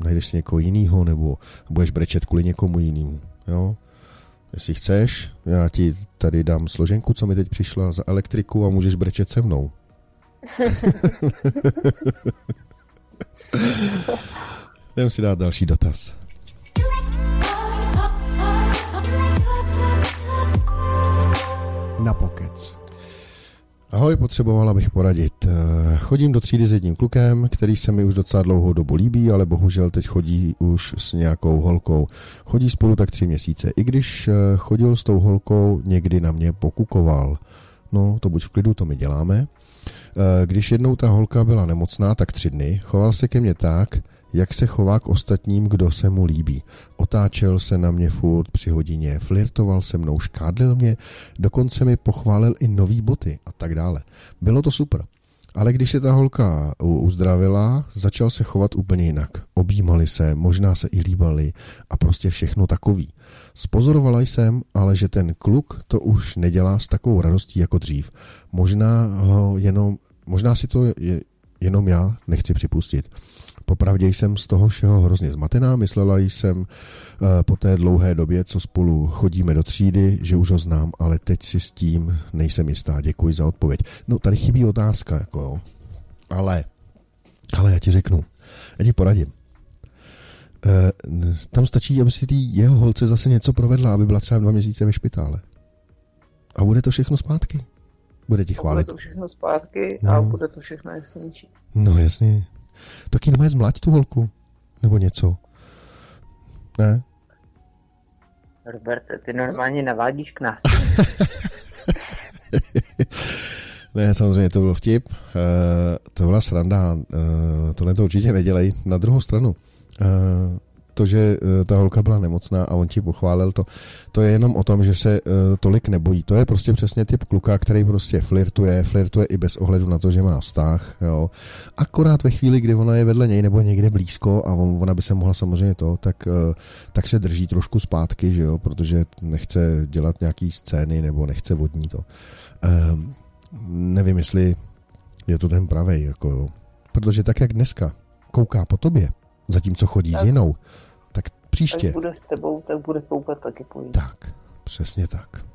Speaker 1: najdeš si někoho jiného nebo budeš brečet kvůli někomu jinému. Jo? Jestli chceš, já ti tady dám složenku, co mi teď přišla za elektriku a můžeš brečet se mnou. Jdem si dát další dotaz. Na pokec. Ahoj, potřebovala bych poradit. Eh, chodím do třídy s jedním klukem, který se mi už docela dlouhou dobu líbí, ale bohužel teď chodí už s nějakou holkou. Chodí spolu tak tři měsíce. I když eh, chodil s tou holkou, někdy na mě pokukoval. No, to buď v klidu, to my děláme. Eh, když jednou ta holka byla nemocná, tak tři dny, choval se ke mně tak, jak se chová k ostatním, kdo se mu líbí. Otáčel se na mě furt při hodině, flirtoval se mnou, škádlil mě, dokonce mi pochválil i nový boty a tak dále. Bylo to super. Ale když se ta holka uzdravila, začal se chovat úplně jinak. Objímali se, možná se i líbali a prostě všechno takový. Spozorovala jsem, ale že ten kluk to už nedělá s takovou radostí jako dřív. Možná ho jenom, možná si to je, jenom já nechci připustit. Popravdě jsem z toho všeho hrozně zmatená, myslela jsem eh, po té dlouhé době, co spolu chodíme do třídy, že už ho znám, ale teď si s tím nejsem jistá. Děkuji za odpověď. No, tady chybí otázka, jako jo. Ale, ale já ti řeknu, já ti poradím. E, tam stačí, aby si tý jeho holce zase něco provedla, aby byla třeba dva měsíce ve špitále. A bude to všechno zpátky. Bude ti chválit.
Speaker 2: Bude to všechno zpátky no. a bude to všechno jak.
Speaker 1: No jasně. Taky nemá zmlať tu holku. Nebo něco. Ne?
Speaker 2: Roberte, ty normálně navádíš k nás.
Speaker 1: ne, samozřejmě to byl vtip. Uh, to byla sranda. Uh, tohle to určitě nedělej. Na druhou stranu. Uh, to, že eh, ta holka byla nemocná a on ti pochválil to, to je jenom o tom, že se uh, tolik nebojí. To je prostě přesně typ kluka, který prostě flirtuje, flirtuje i bez ohledu na to, že má vztah, jo. Akorát ve chvíli, kdy ona je vedle něj nebo někde blízko a on, ona by se mohla samozřejmě to, tak, uh, tak se drží trošku zpátky, že jo, protože nechce dělat nějaký scény nebo nechce vodní to. Uh, nevím, jestli je to ten pravej, jako jo. Protože tak, jak dneska kouká po tobě, zatímco chodí tak. s jinou, Příště.
Speaker 2: Až bude s tebou, tak bude koukat taky po
Speaker 1: Tak, přesně tak.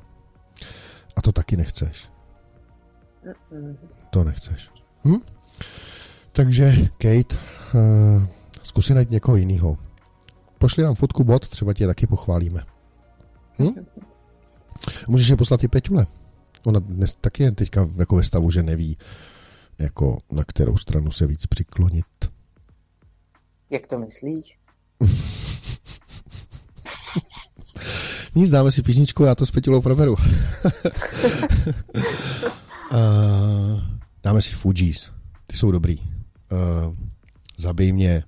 Speaker 1: A to taky nechceš.
Speaker 2: Mm-mm.
Speaker 1: To nechceš. Hm? Takže, Kate, uh, zkusí najít někoho jiného. Pošli nám fotku bot, třeba tě taky pochválíme. Hm? Můžeš je poslat i Peťule. Ona dnes taky je teďka jako ve stavu, že neví, jako na kterou stranu se víc přiklonit.
Speaker 2: Jak to myslíš?
Speaker 1: Nic, dáme si písničku, já to s Petilou proberu. uh, dáme si Fujis, ty jsou dobrý. Uh, zabij mě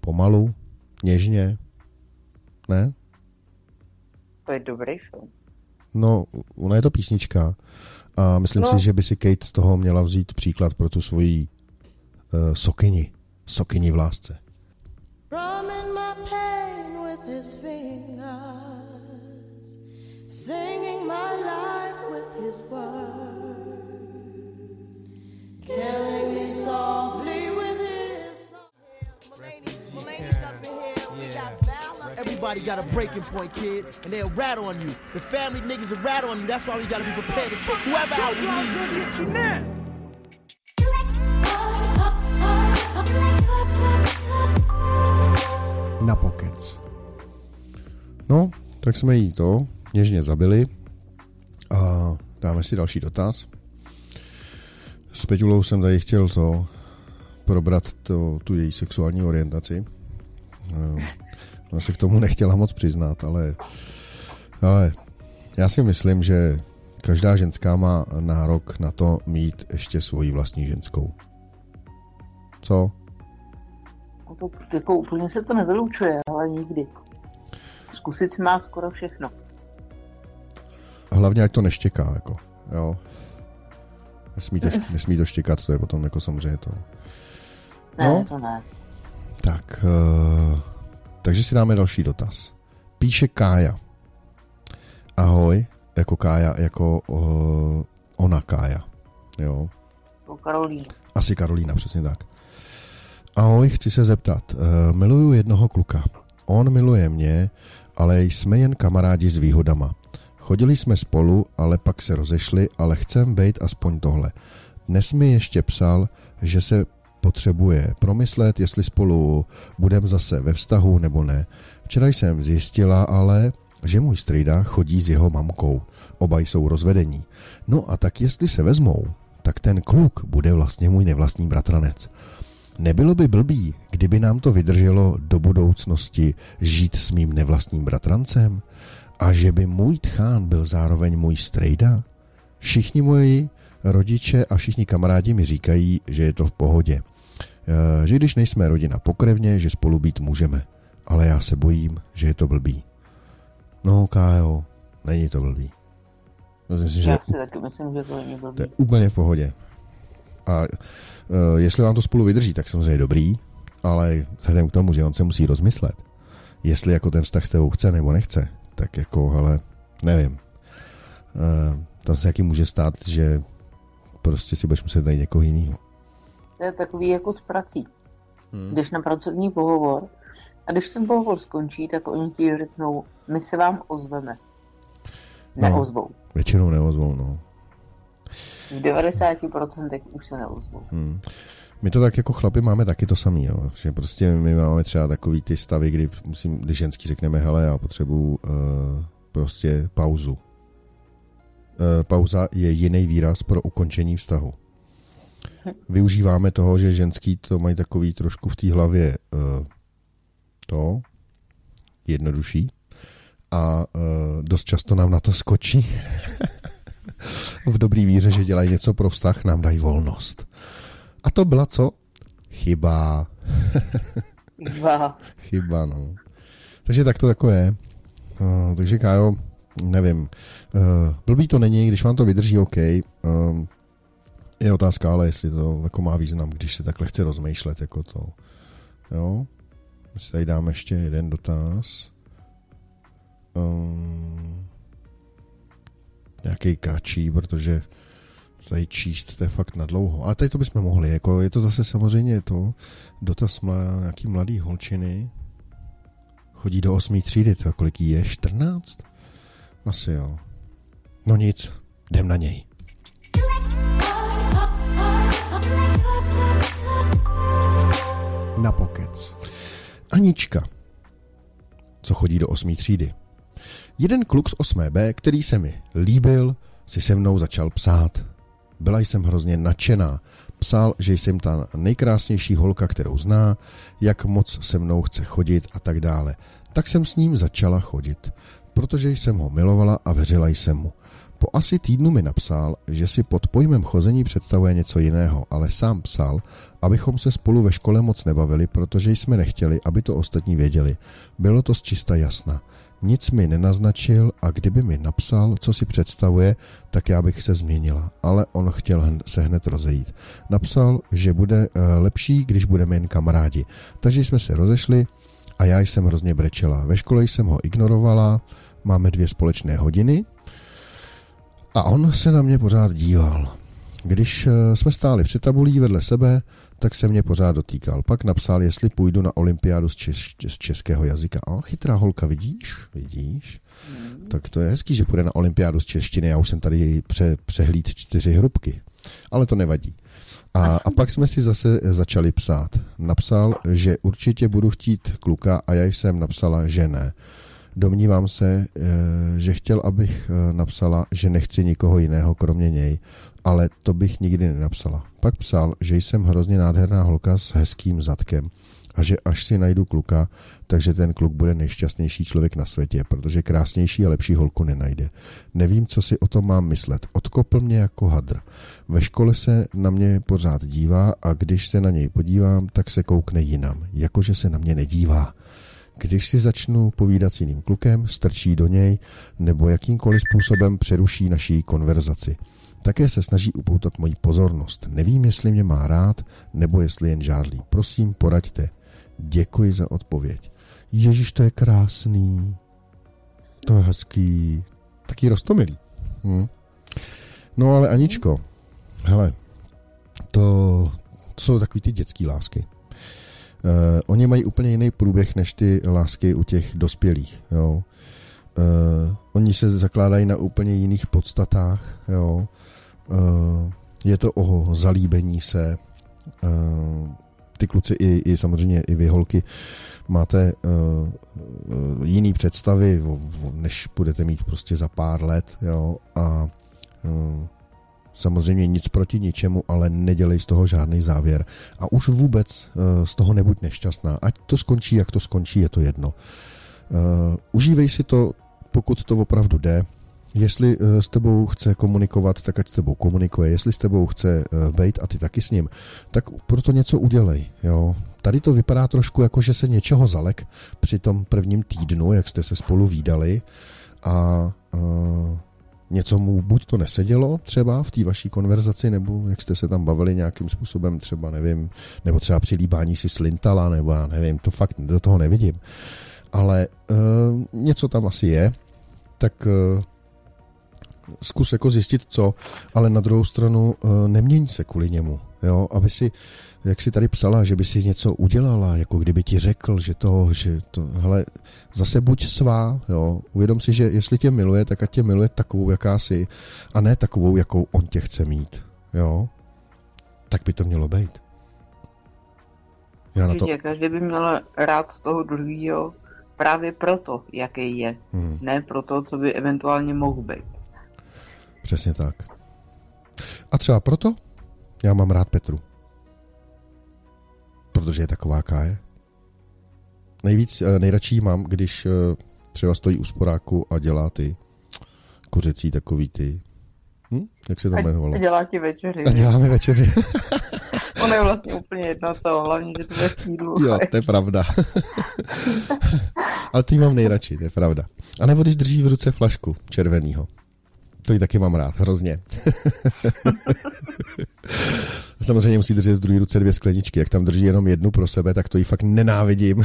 Speaker 1: pomalu, něžně, ne?
Speaker 2: To je dobrý film.
Speaker 1: No, ona je to písnička a myslím no. si, že by si Kate z toho měla vzít příklad pro tu svoji uh, sokyni, sokyni v lásce. his singing my life with his words, killing me softly with his. Everybody got a breaking point, kid, and they'll rat on you. The family niggas will rat on you. That's why we gotta be prepared to take whoever out we need to. get you now. Na Pockets. No, tak jsme jí to něžně zabili a dáme si další dotaz. S Peťulou jsem tady chtěl to probrat to, tu její sexuální orientaci. Eh, ona se k tomu nechtěla moc přiznat, ale, ale já si myslím, že každá ženská má nárok na to mít ještě svoji vlastní ženskou. Co?
Speaker 2: to jako úplně se to nevylučuje, ale nikdy. Zkusit si má skoro všechno.
Speaker 1: Hlavně, ať to neštěká, jako, jo. Nesmí to, nesmí to štěkat, to je potom jako samozřejmě to.
Speaker 2: Ne, no? to ne.
Speaker 1: Tak, uh, takže si dáme další dotaz. Píše Kája. Ahoj, jako Kája, jako uh, ona Kája. Jo.
Speaker 2: Jako Karolína.
Speaker 1: Asi Karolína, přesně tak. Ahoj, chci se zeptat. Uh, miluju jednoho kluka. On miluje mě, ale jsme jen kamarádi s výhodama. Chodili jsme spolu, ale pak se rozešli, ale chcem být aspoň tohle. Dnes mi ještě psal, že se potřebuje promyslet, jestli spolu budeme zase ve vztahu nebo ne. Včera jsem zjistila ale, že můj strejda chodí s jeho mamkou. Oba jsou rozvedení. No a tak jestli se vezmou, tak ten kluk bude vlastně můj nevlastní bratranec. Nebylo by blbý, kdyby nám to vydrželo do budoucnosti žít s mým nevlastním bratrancem? A že by můj tchán byl zároveň můj strejda? Všichni moji rodiče a všichni kamarádi mi říkají, že je to v pohodě. Eh, že když nejsme rodina pokrevně, že spolu být můžeme. Ale já se bojím, že je to blbý. No, Kájo, není to blbý.
Speaker 2: Myslím si, že já si taky myslím, že to není blbý.
Speaker 1: To je úplně v pohodě. A uh, jestli vám to spolu vydrží, tak samozřejmě dobrý, ale vzhledem k tomu, že on se musí rozmyslet, jestli jako ten vztah s tebou chce nebo nechce, tak jako, ale nevím. Uh, tam se jaký může stát, že prostě si budeš muset najít někoho jiného.
Speaker 2: To je takový jako s prací. Hmm. Když na pracovní pohovor a když ten pohovor skončí, tak oni ti řeknou, my se vám ozveme. No, neozvou. No,
Speaker 1: většinou neozvou, no.
Speaker 2: V 90% už se neozvou. Hmm.
Speaker 1: My to tak jako chlapi máme taky to samý, jo. že prostě my máme třeba takový ty stavy, kdy musím, když ženský řekneme, hele, já potřebuju uh, prostě pauzu. Uh, pauza je jiný výraz pro ukončení vztahu. Využíváme toho, že ženský to mají takový trošku v té hlavě uh, to jednodušší a uh, dost často nám na to skočí. v dobrý víře, že dělají něco pro vztah, nám dají volnost. A to byla co? Chyba.
Speaker 2: Chyba.
Speaker 1: Chyba, no. Takže tak to jako je. Uh, takže Kájo, nevím. Uh, blbý to není, když vám to vydrží, OK. Uh, je otázka, ale jestli to jako má význam, když se takhle chce rozmýšlet, jako to. Jo? My si tady dáme ještě jeden dotaz. Um, nějaký kratší, protože tady číst, to je fakt na dlouho. Ale tady to bychom mohli, jako je to zase samozřejmě to, dotaz mla, nějaký mladý holčiny, chodí do osmý třídy, to kolik je, 14? Asi jo. No nic, jdem na něj. Na pokec. Anička, co chodí do osmý třídy. Jeden kluk z 8B, který se mi líbil, si se mnou začal psát. Byla jsem hrozně nadšená. Psal, že jsem ta nejkrásnější holka, kterou zná, jak moc se mnou chce chodit a tak dále. Tak jsem s ním začala chodit, protože jsem ho milovala a věřila jsem mu. Po asi týdnu mi napsal, že si pod pojmem chození představuje něco jiného, ale sám psal, abychom se spolu ve škole moc nebavili, protože jsme nechtěli, aby to ostatní věděli. Bylo to z čista jasna. Nic mi nenaznačil a kdyby mi napsal, co si představuje, tak já bych se změnila, ale on chtěl se hned rozejít. Napsal, že bude eh, lepší, když budeme jen kamarádi. Takže jsme se rozešli a já jsem hrozně brečela. Ve škole jsem ho ignorovala, máme dvě společné hodiny a on se na mě pořád díval. Když eh, jsme stáli před tabulí vedle sebe, tak se mě pořád dotýkal. Pak napsal, jestli půjdu na olympiádu z, čes, z českého jazyka. A chytrá holka, vidíš? Vidíš? Mm. Tak to je hezký, že půjde na olympiádu z češtiny. Já už jsem tady pře, přehlíd čtyři hrubky. Ale to nevadí. A, a pak jsme si zase začali psát. Napsal, že určitě budu chtít kluka a já jsem napsala, že ne. Domnívám se, eh, že chtěl, abych eh, napsala, že nechci nikoho jiného kromě něj, ale to bych nikdy nenapsala. Pak psal, že jsem hrozně nádherná holka s hezkým zadkem a že až si najdu kluka, takže ten kluk bude nejšťastnější člověk na světě, protože krásnější a lepší holku nenajde. Nevím, co si o tom mám myslet. Odkopl mě jako hadr. Ve škole se na mě pořád dívá a když se na něj podívám, tak se koukne jinam, jakože se na mě nedívá. Když si začnu povídat s jiným klukem, strčí do něj nebo jakýmkoliv způsobem přeruší naší konverzaci. Také se snaží upoutat moji pozornost. Nevím, jestli mě má rád, nebo jestli jen žádlí. Prosím, poraďte. Děkuji za odpověď. Ježíš, to je krásný. To je hezký. Taký rostomilý. Hm. No ale Aničko, hele, to, to jsou takový ty dětský lásky. Uh, oni mají úplně jiný průběh než ty lásky u těch dospělých. Jo. Uh, oni se zakládají na úplně jiných podstatách. Jo. Uh, je to o zalíbení se. Uh, ty kluci i, i samozřejmě i vy holky máte uh, jiný představy, o, o, než budete mít prostě za pár let. Jo. A uh, Samozřejmě nic proti ničemu, ale nedělej z toho žádný závěr. A už vůbec uh, z toho nebuď nešťastná. Ať to skončí, jak to skončí, je to jedno. Uh, užívej si to, pokud to opravdu jde. Jestli uh, s tebou chce komunikovat, tak ať s tebou komunikuje. Jestli s tebou chce být a ty taky s ním, tak proto něco udělej. Jo? Tady to vypadá trošku jako, že se něčeho zalek při tom prvním týdnu, jak jste se spolu výdali a uh, něco mu buď to nesedělo třeba v té vaší konverzaci, nebo jak jste se tam bavili nějakým způsobem, třeba nevím, nebo třeba při líbání si slintala, nebo já nevím, to fakt do toho nevidím. Ale uh, něco tam asi je, tak uh, zkus jako zjistit co, ale na druhou stranu uh, neměň se kvůli němu, jo, aby si jak si tady psala, že by si něco udělala, jako kdyby ti řekl, že to, že to, hele, zase buď svá, jo, uvědom si, že jestli tě miluje, tak ať tě miluje takovou, jaká jsi, a ne takovou, jakou on tě chce mít, jo, tak by to mělo být.
Speaker 2: Já na to... Každý by měl rád toho druhého právě proto, jaký je, hmm. ne proto, co by eventuálně mohl být.
Speaker 1: Přesně tak. A třeba proto já mám rád Petru protože je taková, jaká je. Nejvíc, eh, nejradši mám, když eh, třeba stojí u sporáku a dělá ty kuřecí takový ty, hm? jak se to jmenovalo?
Speaker 2: Dělá ti večeři.
Speaker 1: A dělá mi večeři.
Speaker 2: ono je vlastně úplně jedno, co, hlavně, že to je v
Speaker 1: Jo, to je pravda. Ale ty mám nejradši, to je pravda. A nebo když drží v ruce flašku červenýho. To ji taky mám rád, hrozně. Samozřejmě musí držet v druhé ruce dvě skleničky. Jak tam drží jenom jednu pro sebe, tak to ji fakt nenávidím.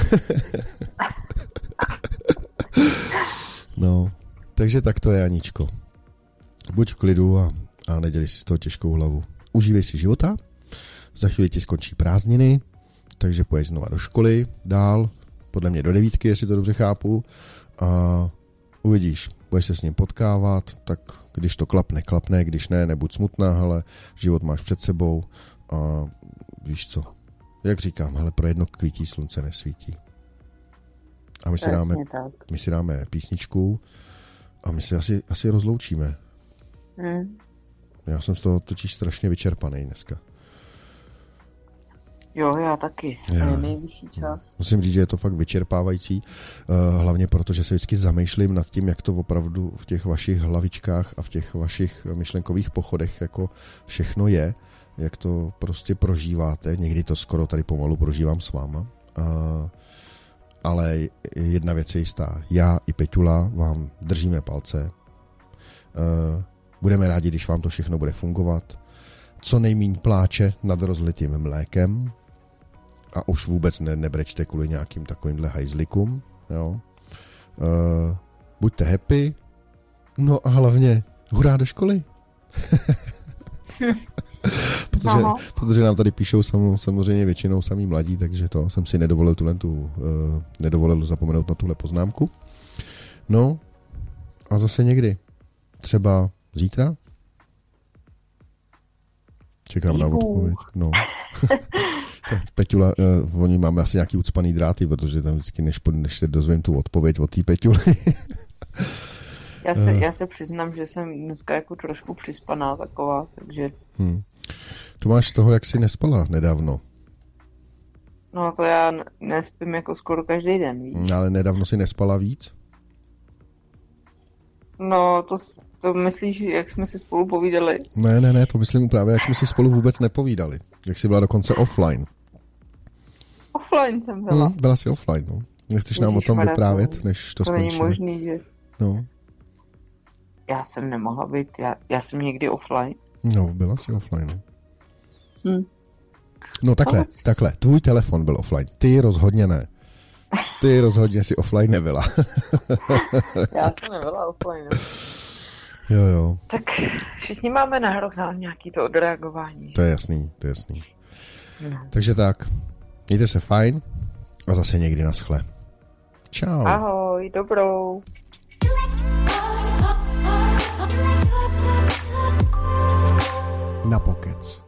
Speaker 1: no, takže tak to je, Aničko. Buď v klidu a, a neděli si z toho těžkou hlavu. Užívej si života, za chvíli ti skončí prázdniny, takže pojď znova do školy, dál, podle mě do devítky, jestli to dobře chápu, a uvidíš, budeš se s ním potkávat, tak když to klapne, klapne, když ne, nebuď smutná, ale život máš před sebou a víš co, jak říkám, ale pro jedno kvítí slunce nesvítí. A my si, dáme, tak. my si dáme písničku a my si asi, asi rozloučíme. Hmm. Já jsem z toho totiž strašně vyčerpaný dneska.
Speaker 2: Jo, já taky. Já. Je nejvyšší čas.
Speaker 1: Musím říct, že je to fakt vyčerpávající, uh, hlavně proto, že se vždycky zamýšlím nad tím, jak to opravdu v těch vašich hlavičkách a v těch vašich myšlenkových pochodech jako všechno je, jak to prostě prožíváte. Někdy to skoro tady pomalu prožívám s váma. Uh, ale jedna věc je jistá. Já i Peťula vám držíme palce. Uh, budeme rádi, když vám to všechno bude fungovat. Co nejmíň pláče nad rozlitým mlékem, a už vůbec ne, nebrečte kvůli nějakým takovýmhle hajzlikům, jo. Uh, buďte happy, no a hlavně hurá do školy. protože, protože nám tady píšou sam, samozřejmě většinou samý mladí, takže to jsem si nedovolil tuhle tu, uh, nedovolil zapomenout na tuhle poznámku. No a zase někdy. Třeba zítra? Čekám Díku. na odpověď. No. Peťula, uh, oni máme asi nějaký ucpaný dráty, protože tam vždycky, než, než se dozvím tu odpověď od té Peťuly.
Speaker 2: já, se, uh. já se přiznám, že jsem dneska jako trošku přispaná taková, takže... Hmm.
Speaker 1: To máš z toho, jak jsi nespala nedávno.
Speaker 2: No to já nespím jako skoro každý den, víš?
Speaker 1: Ale nedávno si nespala víc?
Speaker 2: No, to, to myslíš, jak jsme si spolu povídali?
Speaker 1: Ne, ne, ne, to myslím právě, jak jsme si spolu vůbec nepovídali. Jak jsi byla dokonce offline.
Speaker 2: Offline jsem byla.
Speaker 1: Hmm, byla jsi offline, no. Nechceš nám o tom vyprávět, než to,
Speaker 2: to
Speaker 1: skončí?
Speaker 2: není možný, že...
Speaker 1: No.
Speaker 2: Já jsem nemohla být, já, já jsem někdy offline.
Speaker 1: No, byla jsi offline. No.
Speaker 2: Hm.
Speaker 1: No takhle,
Speaker 2: Moc.
Speaker 1: takhle, tvůj telefon byl offline, ty rozhodně ne. Ty rozhodně si offline nebyla.
Speaker 2: Já jsem nebyla offline. no.
Speaker 1: jo, jo,
Speaker 2: Tak všichni máme nárok na nějaký to odreagování.
Speaker 1: to je jasný, to je jasný.
Speaker 2: No.
Speaker 1: Takže tak, mějte se fajn a zase někdy naschle. Čau.
Speaker 2: Ahoj, dobrou.
Speaker 1: Na pokec.